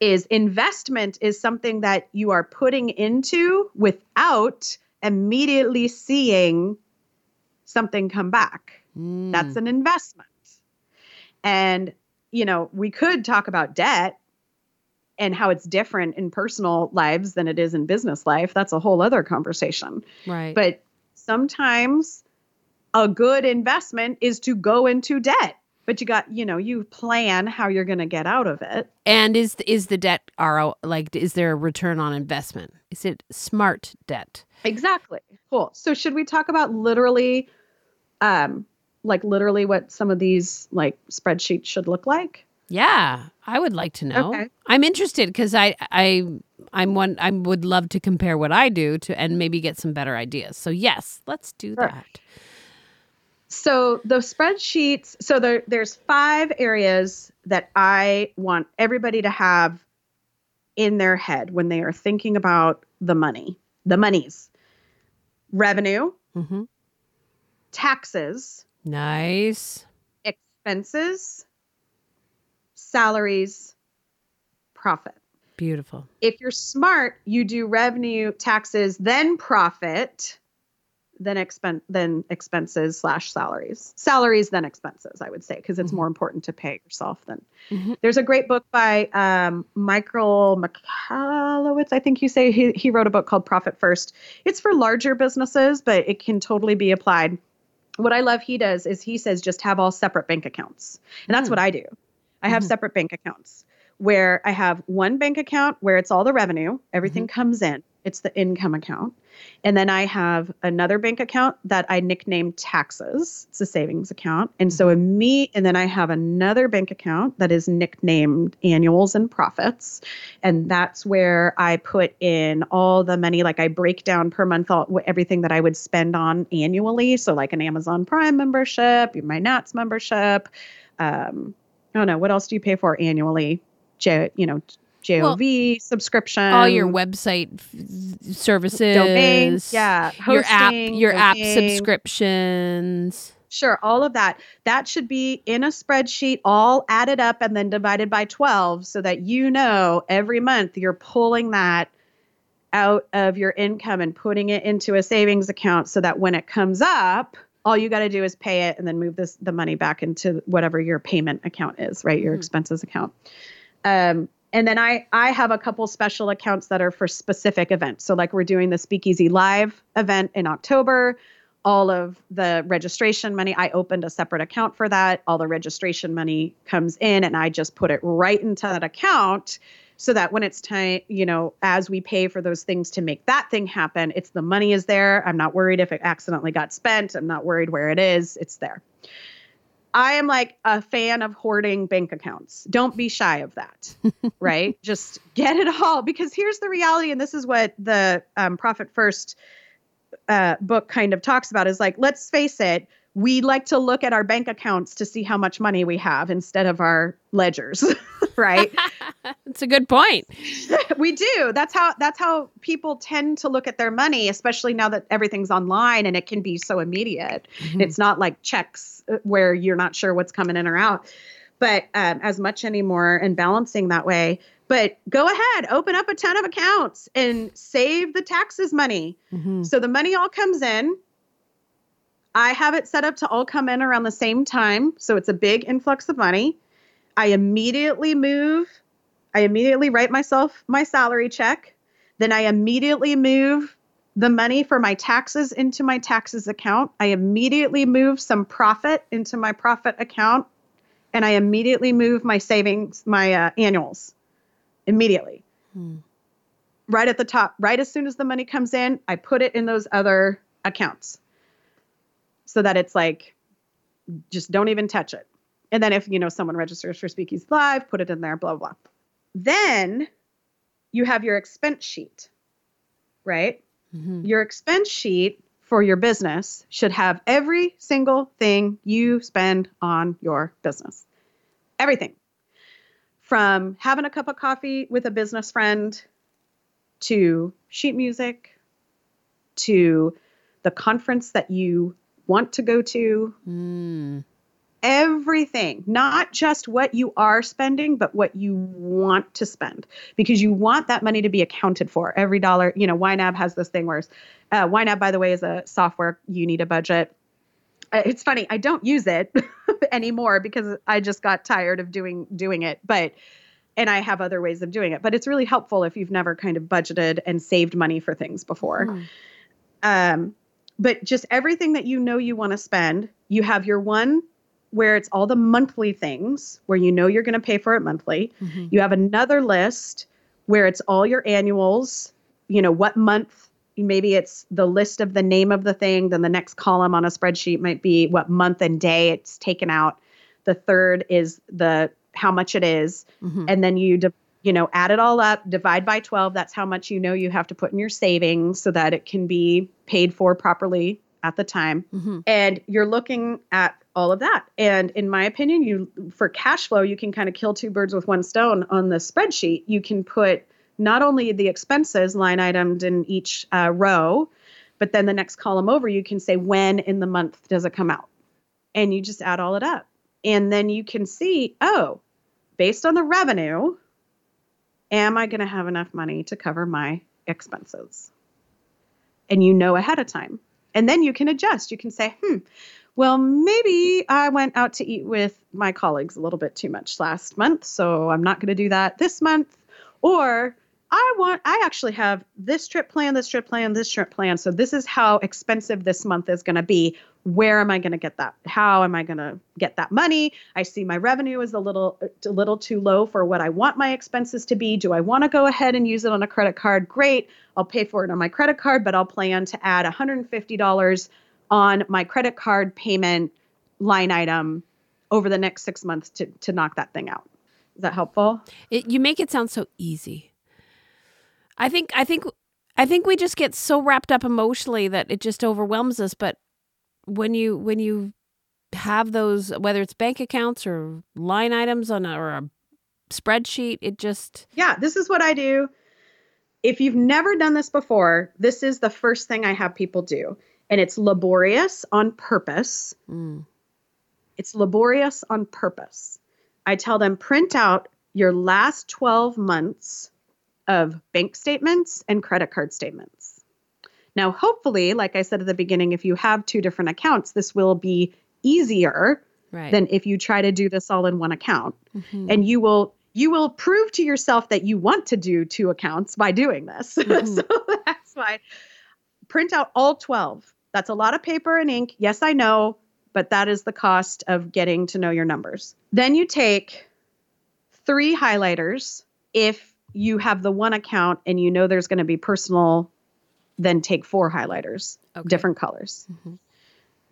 is investment is something that you are putting into without immediately seeing something come back. Mm. That's an investment. And, you know, we could talk about debt and how it's different in personal lives than it is in business life. That's a whole other conversation. right. But sometimes a good investment is to go into debt. But you got, you know, you plan how you're going to get out of it. and is is the debt RO like is there a return on investment? Is it smart debt? Exactly. Cool. So should we talk about literally um like literally what some of these like spreadsheets should look like? Yeah, I would like to know. Okay. I'm interested because I I I'm one I would love to compare what I do to and maybe get some better ideas. So yes, let's do Sure. that. So the spreadsheets, so there there's five areas that I want everybody to have in their head when they are thinking about the money, the monies. Revenue, hmm taxes, Nice. expenses, salaries, profit. Beautiful. If you're smart, you do revenue, taxes, then profit, then expense, then expenses slash salaries. Salaries, then expenses. I would say because it's Mhm. more important to pay yourself than. Mhm. There's a great book by um, Michael Michalowicz. I think you say he he wrote a book called Profit First. It's for larger businesses, but it can totally be applied. What I love he does is he says just have all separate bank accounts, and that's Mm. what I do. I have Mhm. separate bank accounts where I have one bank account where it's all the revenue, everything comes in, it's the income account. And then I have another bank account that I nicknamed taxes. It's a savings account. And so a me and then I have another bank account that is nicknamed annuals and profits. And that's where I put in all the money like I break down per month all, everything that I would spend on annually, so like an Amazon Prime membership, my Nats membership, um I don't know, what else do you pay for annually? J, you know, JOV subscription. All your website f- services, domains, yeah, your app, hosting, your app subscriptions. Sure, all of that. That should be in a spreadsheet, all added up and then divided by 12 so that you know every month you're pulling that out of your income and putting it into a savings account so that when it comes up, all you got to do is pay it and then move this the money back into whatever your payment account is, right? Your Mhm. expenses account. Um, and then I I have a couple special accounts that are for specific events. So like we're doing the Speakeasy Live event in October. All of the registration money, I opened a separate account for that. All the registration money comes in, and I just put it right into that account so that when it's time, you know, as we pay for those things to make that thing happen, it's the money is there. I'm not worried if it accidentally got spent. I'm not worried where it is. It's there. I am like a fan of hoarding bank accounts. Don't be shy of that, (laughs) right? Just get it all because here's the reality, and this is what the um, Profit First uh, book kind of talks about is like, let's face it, we like to look at our bank accounts to see how much money we have instead of our ledgers, (laughs) right? (laughs) It's a good point. (laughs) we do. That's how that's how people tend to look at their money, especially now that everything's online and it can be so immediate. Mhm. It's not like checks uh, where you're not sure what's coming in or out, but um, as much anymore and balancing that way. But go ahead, open up a ton of accounts and save the taxes money. Mhm. So the money all comes in. I have it set up to all come in around the same time. So it's a big influx of money. I immediately move, I immediately write myself my salary check. Then I immediately move the money for my taxes into my taxes account. I immediately move some profit into my profit account. And I immediately move my savings, my uh, annuals immediately Hmm. right at the top, right as soon as the money comes in, I put it in those other accounts so that it's like, just don't even touch it. And then if, you know, someone registers for Speakeasy Live, put it in there, blah, blah. Then you have your expense sheet, right? Mhm. Your expense sheet for your business should have every single thing you spend on your business. Everything. From having a cup of coffee with a business friend to sheet music to the conference that you want to go to, Mm. everything, not just what you are spending, but what you want to spend, because you want that money to be accounted for. Every dollar, you know, YNAB has this thing where, uh, YNAB, by the way, is a software you need a budget. Uh, It's funny, I don't use it (laughs) anymore because I just got tired of doing doing it, but and I have other ways of doing it. But it's really helpful if you've never kind of budgeted and saved money for things before. Mm. Um, but just everything that you know you want to spend, you have your one where it's all the monthly things where you know you're going to pay for it monthly. Mhm. You have another list where it's all your annuals, you know, what month, maybe it's the list of the name of the thing. Then the next column on a spreadsheet might be what month and day it's taken out. The third is the how much it is. Mhm. And then you, you know, add it all up, divide by 12. That's how much you know you have to put in your savings so that it can be paid for properly at the time Mhm. and you're looking at all of that and in my opinion you for cash flow you can kind of kill two birds with one stone on the spreadsheet you can put not only the expenses line itemed in each uh, row but then the next column over you can say when in the month does it come out and you just add all it up and then you can see oh based on the revenue am i going to have enough money to cover my expenses and you know ahead of time and then you can adjust. You can say, hmm, well, maybe I went out to eat with my colleagues a little bit too much last month, so I'm not going to do that this month. Or I want, I actually have this trip plan, this trip plan, this trip plan. So this is how expensive this month is going to be. Where am I going to get that? How am I going to get that money? I see my revenue is a little, a little too low for what I want my expenses to be. Do I want to go ahead and use it on a credit card? Great. I'll pay for it on my credit card, but I'll plan to add $150 on my credit card payment line item over the next six months to, to knock that thing out. Is that helpful? It, you make it sound so easy. I think I think I think we just get so wrapped up emotionally that it just overwhelms us. But when you when you have those, whether it's bank accounts or line items on a, or a spreadsheet, it just Yeah, this is what I do. If you've never done this before, this is the first thing I have people do. And it's laborious on purpose. mm, It's laborious on purpose. I tell them print out your last 12 months of bank statements and credit card statements. Now, hopefully, like I said at the beginning, if you have two different accounts, this will be easier right. than if you try to do this all in one account Mhm. and you will you will prove to yourself that you want to do two accounts by doing this (laughs) Mhm. so that's why print out all 12 that's a lot of paper and ink yes i know but that is the cost of getting to know your numbers then you take three highlighters if you have the one account and you know there's going to be personal then take four highlighters Okay. different colors Mhm.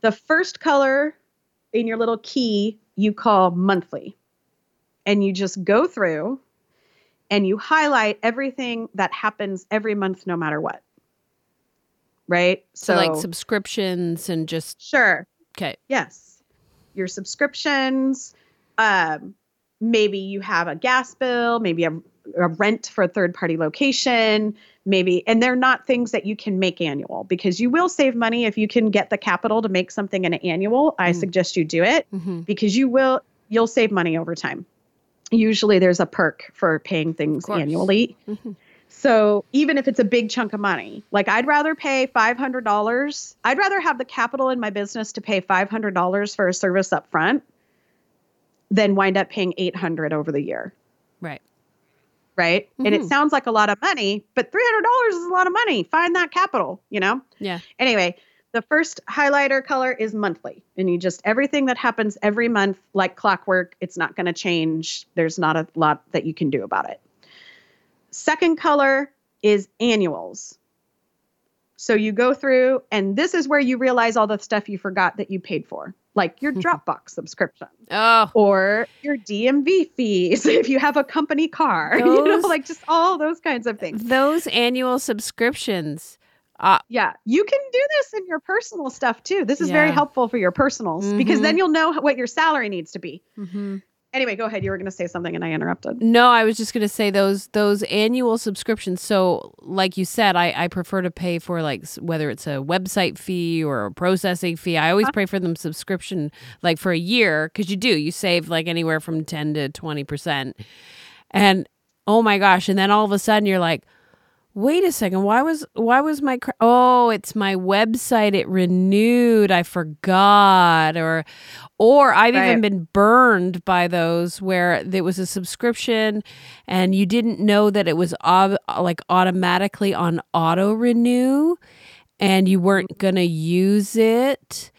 the first color in your little key you call monthly and you just go through and you highlight everything that happens every month no matter what right so, like subscriptions and just sure okay. yes your subscriptions um, maybe you have a gas bill maybe a, a rent for a third party location maybe and they're not things that you can make annual because you will save money if you can get the capital to make something an annual i Mm. suggest you do it hmm because you will you'll save money over time usually there's a perk for paying things annually Mhm. so even if it's a big chunk of money like i'd rather pay $500 i'd rather have the capital in my business to pay $500 for a service up front than wind up paying 800 over the year Right. Right and it Mhm. sounds like a lot of money but $300 is a lot of money find that capital you know Yeah. Anyway, the first highlighter color is monthly, and you just everything that happens every month, like clockwork, it's not going to change. There's not a lot that you can do about it. Second color is annuals. So you go through, and this is where you realize all the stuff you forgot that you paid for, like your (laughs) Dropbox subscription Oh, or your DMV fees (laughs) if you have a company car, (laughs) you know, like just all those kinds of things. those annual subscriptions. Uh, Yeah, you can do this in your personal stuff too. This is very helpful for your personals because then you'll know what your salary needs to be. mhm. Anyway, go ahead. You were going to say something and I interrupted. No, I was just going to say those those annual subscriptions. So, like you said, I, I prefer to pay for like whether it's a website fee or a processing fee. I always uh-huh. pay for them subscription like for a year because you do you save like anywhere from ten to twenty percent. And oh my gosh! And then all of a sudden you're like, wait a second, why was why was my cr- oh it's my website. It renewed. I forgot. Or or I've even been burned by those where there was a subscription and you didn't know that it was ob- like automatically on auto renew and you weren't going to use it.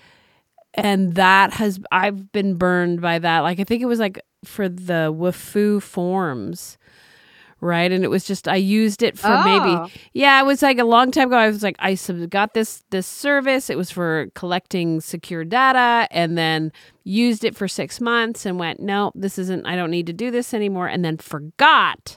And that has I've been burned by that. Like I think it was like for the Wufoo forms right and it was just I used it for Oh. maybe yeah, it was like a long time ago. I was like, I sub- got this this service. It was for collecting secure data, and then used it for six months, and went, no, this isn't. I don't need to do this anymore, and then forgot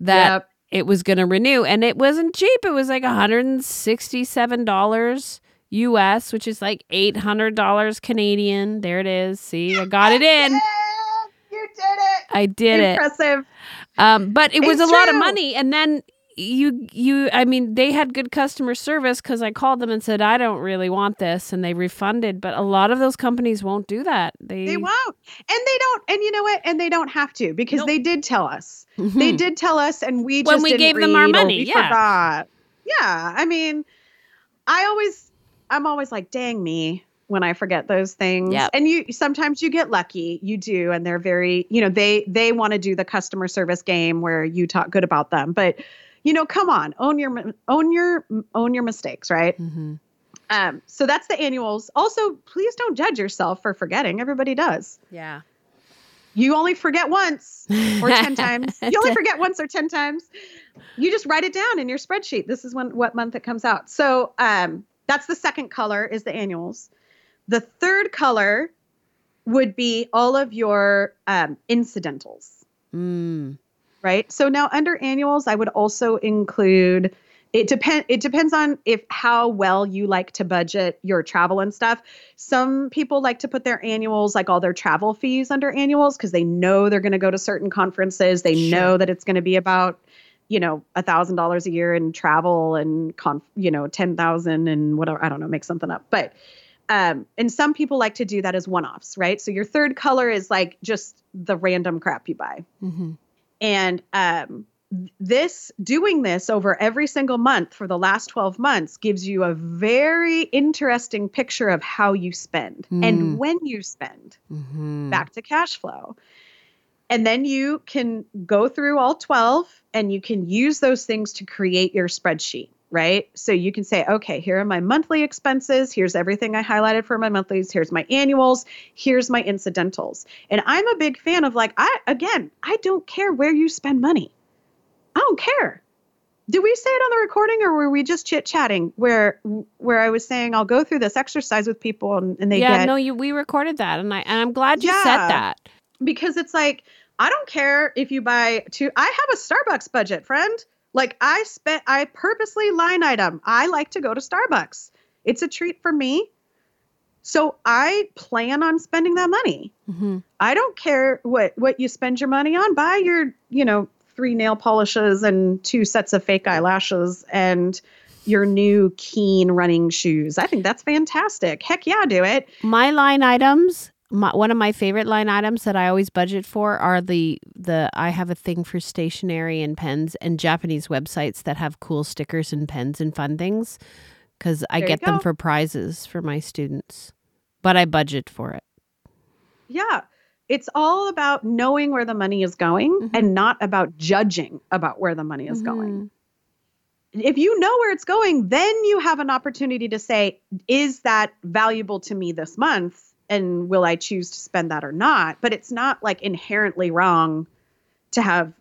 that Yep. it was going to renew, and it wasn't cheap. It was like one hundred and sixty seven dollars U.S., which is like eight hundred dollars Canadian. There it is. See, I got it in. (laughs) You did it. I did it. Impressive. Um, but it was It's a lot of money, and then you you I mean they had good customer service because I called them and said I don't really want this, and they refunded. But a lot of those companies won't do that. They, They won't. And they don't. And you know what? And they don't have to because Nope. they did tell us. Mhm. They did tell us, and we When we didn't gave them our money, yeah. forgot. Yeah. I mean, I always, I'm always like, dang me when I forget those things. Yep. And you sometimes you get lucky. You do, and they're very, you know, they they want to do the customer service game where you talk good about them, but. You know, come on, own your own your own your mistakes, right? Mhm. Um, so that's the annuals. Also, please don't judge yourself for forgetting. Everybody does. Yeah. You only forget once or 10 (laughs) times. You only forget once or 10 times. You just write it down in your spreadsheet. This is when what month it comes out. So um, that's the second color is the annuals. The third color would be all of your um, incidentals, Mm. right? So now under annuals, I would also include it depend it depends on if how well you like to budget your travel and stuff. Some people like to put their annuals like all their travel fees under annuals because they know they're going to go to certain conferences. They Sure. know that it's going to be about you know a thousand dollars a year in travel and conf, you know ten thousand and whatever I don't know make something up, but um, and some people like to do that as one-offs, right? So your third color is like just the random crap you buy. Hmm and um, this doing this over every single month for the last 12 months gives you a very interesting picture of how you spend Mm. and when you spend hmm back to cash flow. And then you can go through all 12 and you can use those things to create your spreadsheet right so you can say okay here are my monthly expenses here's everything i highlighted for my monthlies here's my annuals here's my incidentals and i'm a big fan of like i again i don't care where you spend money i don't care did we say it on the recording or were we just chit chatting where where i was saying i'll go through this exercise with people and, and they yeah, get no, you we recorded that, and I and I'm glad you Yeah. said that. because it's like I don't care if you buy two. I have a Starbucks budget, friend. Like I spent, I purposely line item. I like to go to Starbucks. It's a treat for me. So I plan on spending that money. hmm I don't care what what you spend your money on. Buy your, you know, three nail polishes and two sets of fake eyelashes and your new keen running shoes. I think that's fantastic. Heck yeah, do it. My line items, my, one of my favorite line items that I always budget for are the the I have a thing for stationery and pens and Japanese websites that have cool stickers and pens and fun things because I There get them for prizes for my students, but I budget for it. Yeah. It's all about knowing where the money is going Mhm. and not about judging about where the money is going. Mhm. If you know where it's going, then you have an opportunity to say, is that valuable to me this month? And will I choose to spend that or not? But it's not like inherently wrong to have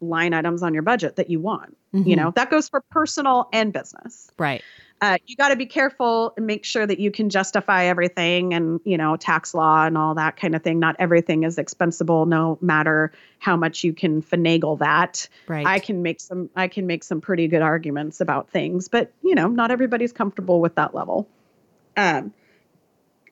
line items on your budget that you want. You Mhm. know, that goes for personal and business right? uh, you got to be careful and make sure that you can justify everything and you know tax law and all that kind of thing not everything is expensible no matter how much you can finagle that Right. i can make some i can make some pretty good arguments about things but you know not everybody's comfortable with that level um,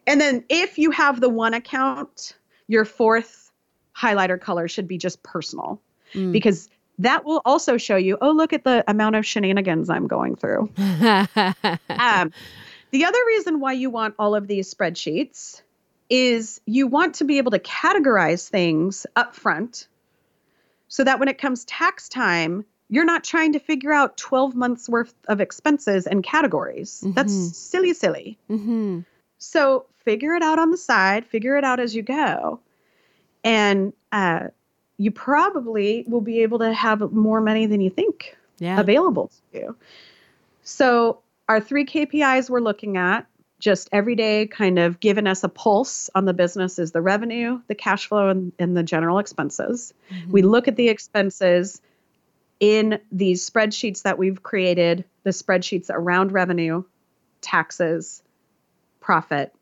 and then if you have the one account your fourth highlighter color should be just personal Mm. because that will also show you, oh, look at the amount of shenanigans I'm going through. (laughs) Um, the other reason why you want all of these spreadsheets is you want to be able to categorize things up front so that when it comes tax time, you're not trying to figure out 12 months worth of expenses and categories. Mhm. That's silly, silly. hmm So figure it out on the side, figure it out as you go. And uh, you probably will be able to have more money than you think Yeah. available to you. So, our three KPIs we're looking at, just every day, kind of giving us a pulse on the business is the revenue, the cash flow, and, and the general expenses. Mm-hmm. We look at the expenses in these spreadsheets that we've created, the spreadsheets around revenue, taxes, profit,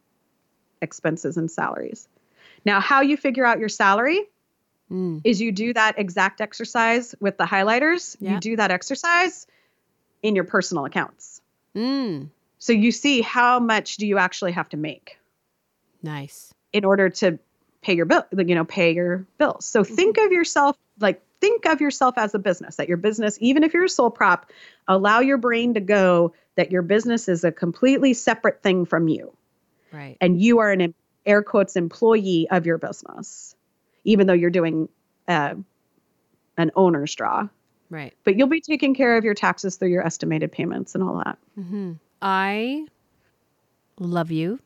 expenses, and salaries. Now, how you figure out your salary Mm. is you do that exact exercise with the highlighters. Yeah. You do that exercise in your personal accounts. Mm. So you see how much do you actually have to make Nice. in order to pay your bill, you know, pay your bills. So Mm-hmm. think of yourself like think of yourself as a business. That your business, even if you're a sole prop, allow your brain to go that your business is a completely separate thing from you. Right. and you are an air quotes employee of your business, even though you're doing uh, an owner's draw. Right. But you'll be taking care of your taxes through your estimated payments and all that. hmm I love you.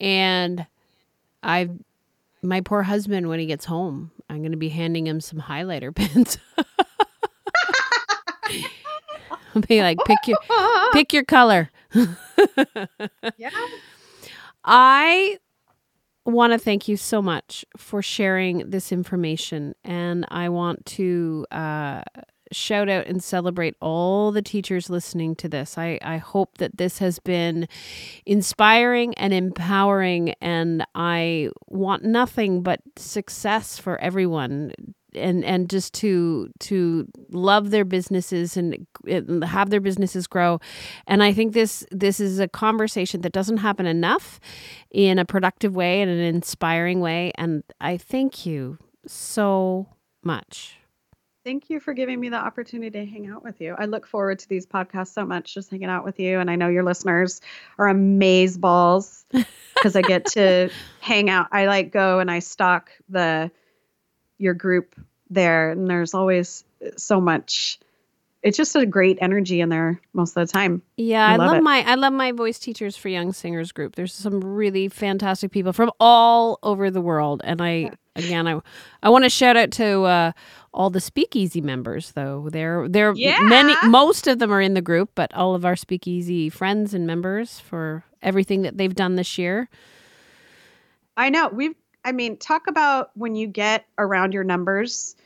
And I, my poor husband, when he gets home, I'm going to be handing him some highlighter (laughs) pens. I'll be like, pick your, (laughs) pick your color. yeah. I want to thank you so much for sharing this information. And I want to uh, shout out and celebrate all the teachers listening to this. I, I hope that this has been inspiring and empowering. And I want nothing but success for everyone. And, and just to to love their businesses and, and have their businesses grow and I think this this is a conversation that doesn't happen enough in a productive way and an inspiring way. And I thank you so much. Thank you for giving me the opportunity to hang out with you. I look forward to these podcasts so much, just hanging out with you. And I know your listeners are amaze balls (laughs) because I get to hang out. I like go and I stalk the your group there, and there's always so much. It's just a great energy in there most of the time. Yeah, I I, love love my I love my voice teachers for young singers group. There's some really fantastic people from all over the world, and I again I I want to shout out to uh, all the Speakeasy members though. They're they're Yeah. many most of them are in the group, but all of our Speakeasy friends and members for everything that they've done this year. I know. We've, I mean, talk about when you get around your numbers.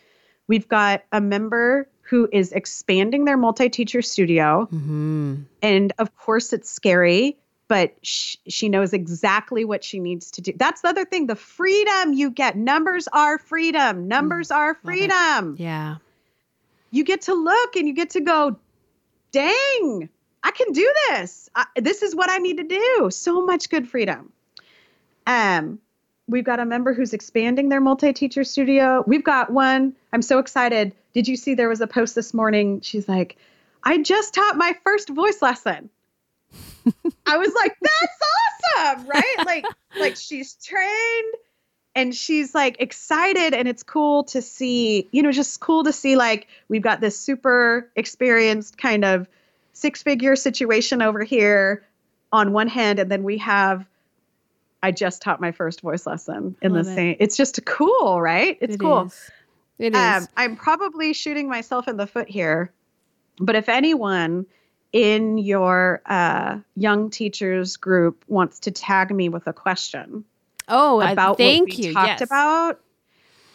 We've got a member who is expanding their multi teacher studio. Mm-hmm. And of course, it's scary, but sh- she knows exactly what she needs to do. That's the other thing the freedom you get. Numbers are freedom. Numbers are freedom. Yeah. You get to look and you get to go, dang, I can do this. I, this is what I need to do. So much good freedom. Um, we've got a member who's expanding their multi-teacher studio. We've got one. I'm so excited. Did you see there was a post this morning? She's like, I just taught my first voice lesson. I was like, that's awesome, right? Like, (laughs) like she's trained and she's like excited and it's cool to see, you know, just cool to see like we've got this super experienced kind of six-figure situation over here on one hand and then we have I just taught my first voice lesson in the it. same. It's just cool, right? It's It cool. is. It is. Um, I'm probably shooting myself in the foot here, but if anyone in your uh, young teachers group wants to tag me with a question oh, I- about thank what we you. talked yes. about,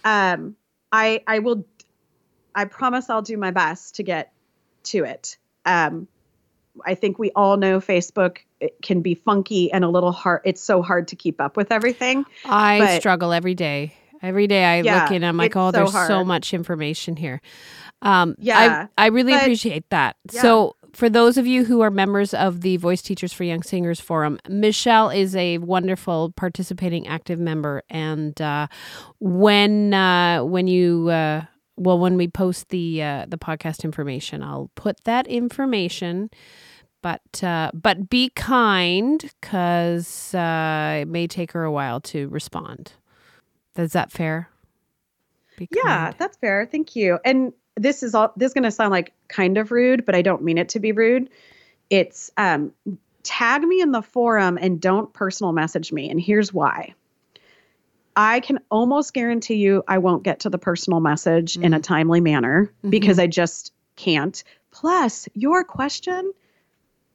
um, I I will. I promise I'll do my best to get to it. Um, I think we all know Facebook it can be funky and a little hard. It's so hard to keep up with everything. I but- struggle every day. Every day I Yeah, look in, and I'm like, oh, so there's so much information here. Um, Yeah, I, I really but- appreciate that. Yeah. So for those of you who are members of the Voice Teachers for Young Singers Forum, Michelle is a wonderful participating active member. And uh, when uh, when you uh, well, when we post the uh, the podcast information, I'll put that information. But uh, but be kind, because uh, it may take her a while to respond. Is that fair? Yeah, that's fair. Thank you. And this is all this is going to sound like kind of rude, but I don't mean it to be rude. It's um tag me in the forum and don't personal message me and here's why. I can almost guarantee you I won't get to the personal message mm-hmm. in a mm-hmm. timely manner mm-hmm. because I just can't. Plus, your question,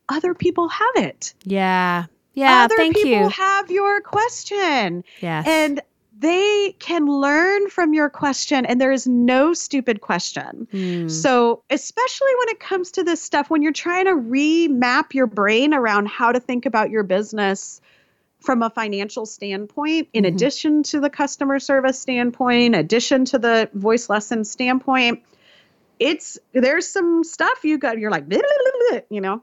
other people have it. Yeah. Yeah. Other thank people you. have your question. Yes. And they can learn from your question and there is no stupid question. Mm. So, especially when it comes to this stuff, when you're trying to remap your brain around how to think about your business from a financial standpoint, in mm-hmm. addition to the customer service standpoint, addition to the voice lesson standpoint, it's there's some stuff you got, you're like, you know,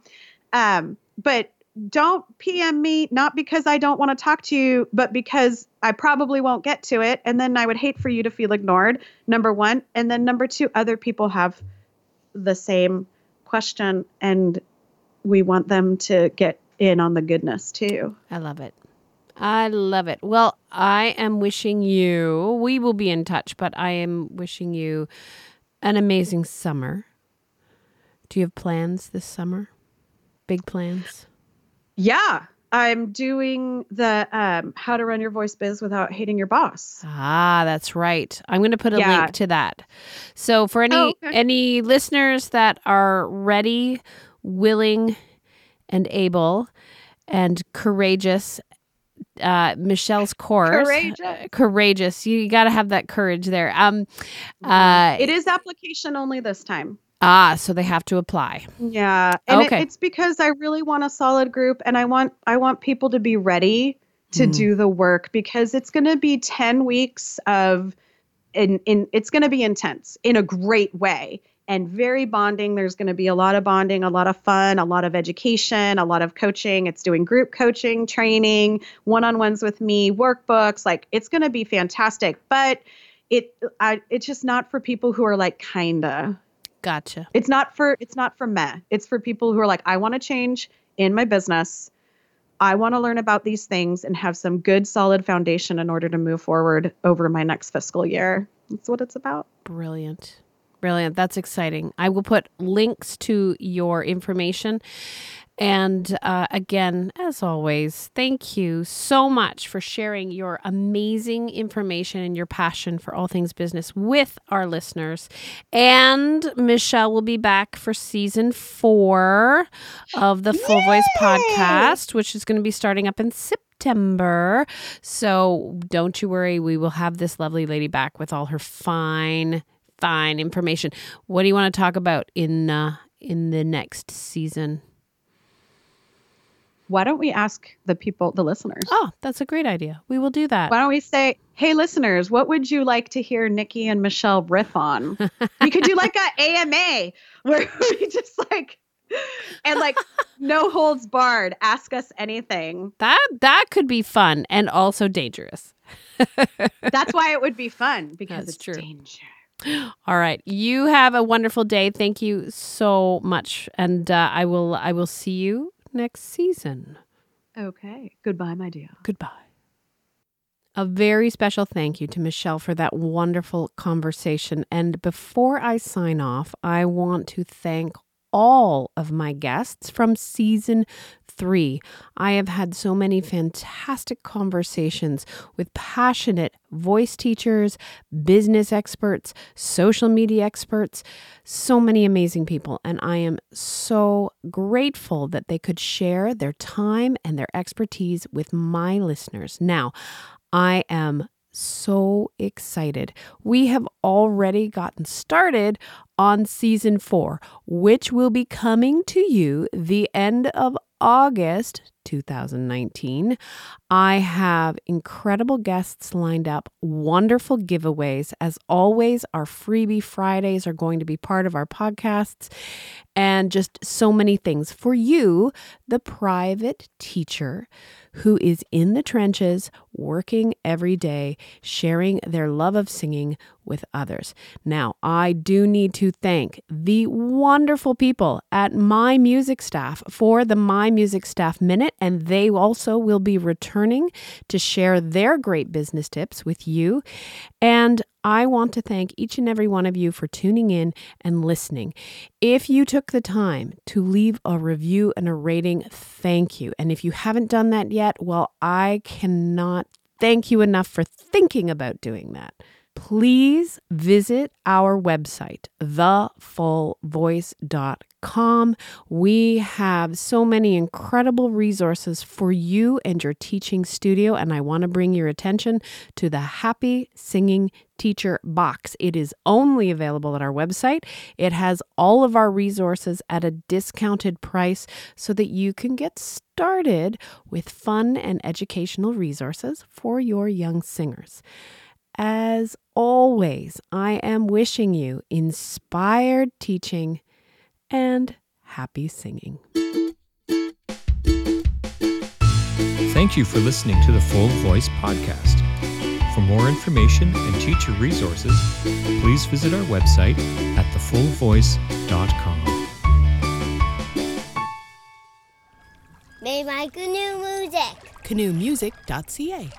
um, but don't PM me, not because I don't want to talk to you, but because I probably won't get to it. And then I would hate for you to feel ignored, number one. And then number two, other people have the same question and we want them to get in on the goodness too. I love it. I love it. Well, I am wishing you, we will be in touch, but I am wishing you an amazing summer. Do you have plans this summer? Big plans? Yeah, I'm doing the um, how to run your voice biz without hating your boss. Ah, that's right. I'm going to put a yeah. link to that. So for any oh, okay. any listeners that are ready, willing, and able, and courageous, uh, Michelle's course. Courageous. Uh, courageous. You got to have that courage there. Um, uh, it is application only this time. Ah, so they have to apply. Yeah. And okay. It, it's because I really want a solid group and I want I want people to be ready to mm. do the work because it's going to be 10 weeks of in in it's going to be intense in a great way and very bonding. There's going to be a lot of bonding, a lot of fun, a lot of education, a lot of coaching. It's doing group coaching, training, one-on-ones with me, workbooks. Like it's going to be fantastic, but it I, it's just not for people who are like kinda Gotcha. It's not for it's not for meh. It's for people who are like, I want to change in my business. I want to learn about these things and have some good solid foundation in order to move forward over my next fiscal year. That's what it's about. Brilliant. Brilliant. That's exciting. I will put links to your information and uh, again, as always, thank you so much for sharing your amazing information and your passion for all things business with our listeners. And Michelle will be back for season four of the Full Yay! Voice podcast, which is going to be starting up in September. So don't you worry, we will have this lovely lady back with all her fine, fine information. What do you want to talk about in uh, in the next season? Why don't we ask the people, the listeners? Oh, that's a great idea. We will do that. Why don't we say, hey, listeners, what would you like to hear Nikki and Michelle riff on? (laughs) we could do like a AMA where (laughs) we just like, and like no holds barred, ask us anything. That that could be fun and also dangerous. (laughs) That's why it would be fun because That's it's true. danger. (gasps) All right. You have a wonderful day. Thank you so much, and uh, I will I will see you next season. Okay. Goodbye, my dear. Goodbye. A very special thank you to Michelle for that wonderful conversation. And before I sign off, I want to thank all of my guests from season three. I have had so many fantastic conversations with passionate voice teachers, business experts, social media experts, so many amazing people. And I am so grateful that they could share their time and their expertise with my listeners. Now, I am so excited. We have already gotten started on season four, which will be coming to you the end of August 2019. I have incredible guests lined up, wonderful giveaways. As always, our freebie Fridays are going to be part of our podcasts, and just so many things for you, the private teacher who is in the trenches, working every day, sharing their love of singing with others. Now, I do need to thank the wonderful people at My Music Staff for the My Music Staff Minute, and they also will be returning to share their great business tips with you. And I want to thank each and every one of you for tuning in and listening. If you took the time to leave a review and a rating, thank you. And if you haven't done that yet, well, I cannot thank you enough for thinking about doing that please visit our website, thefullvoice.com. We have so many incredible resources for you and your teaching studio, and I want to bring your attention to the Happy Singing Teacher box. It is only available at our website. It has all of our resources at a discounted price so that you can get started with fun and educational resources for your young singers. As always, I am wishing you inspired teaching and happy singing. Thank you for listening to the Full Voice Podcast. For more information and teacher resources, please visit our website at thefullvoice.com. Made my canoe music. Canoemusic.ca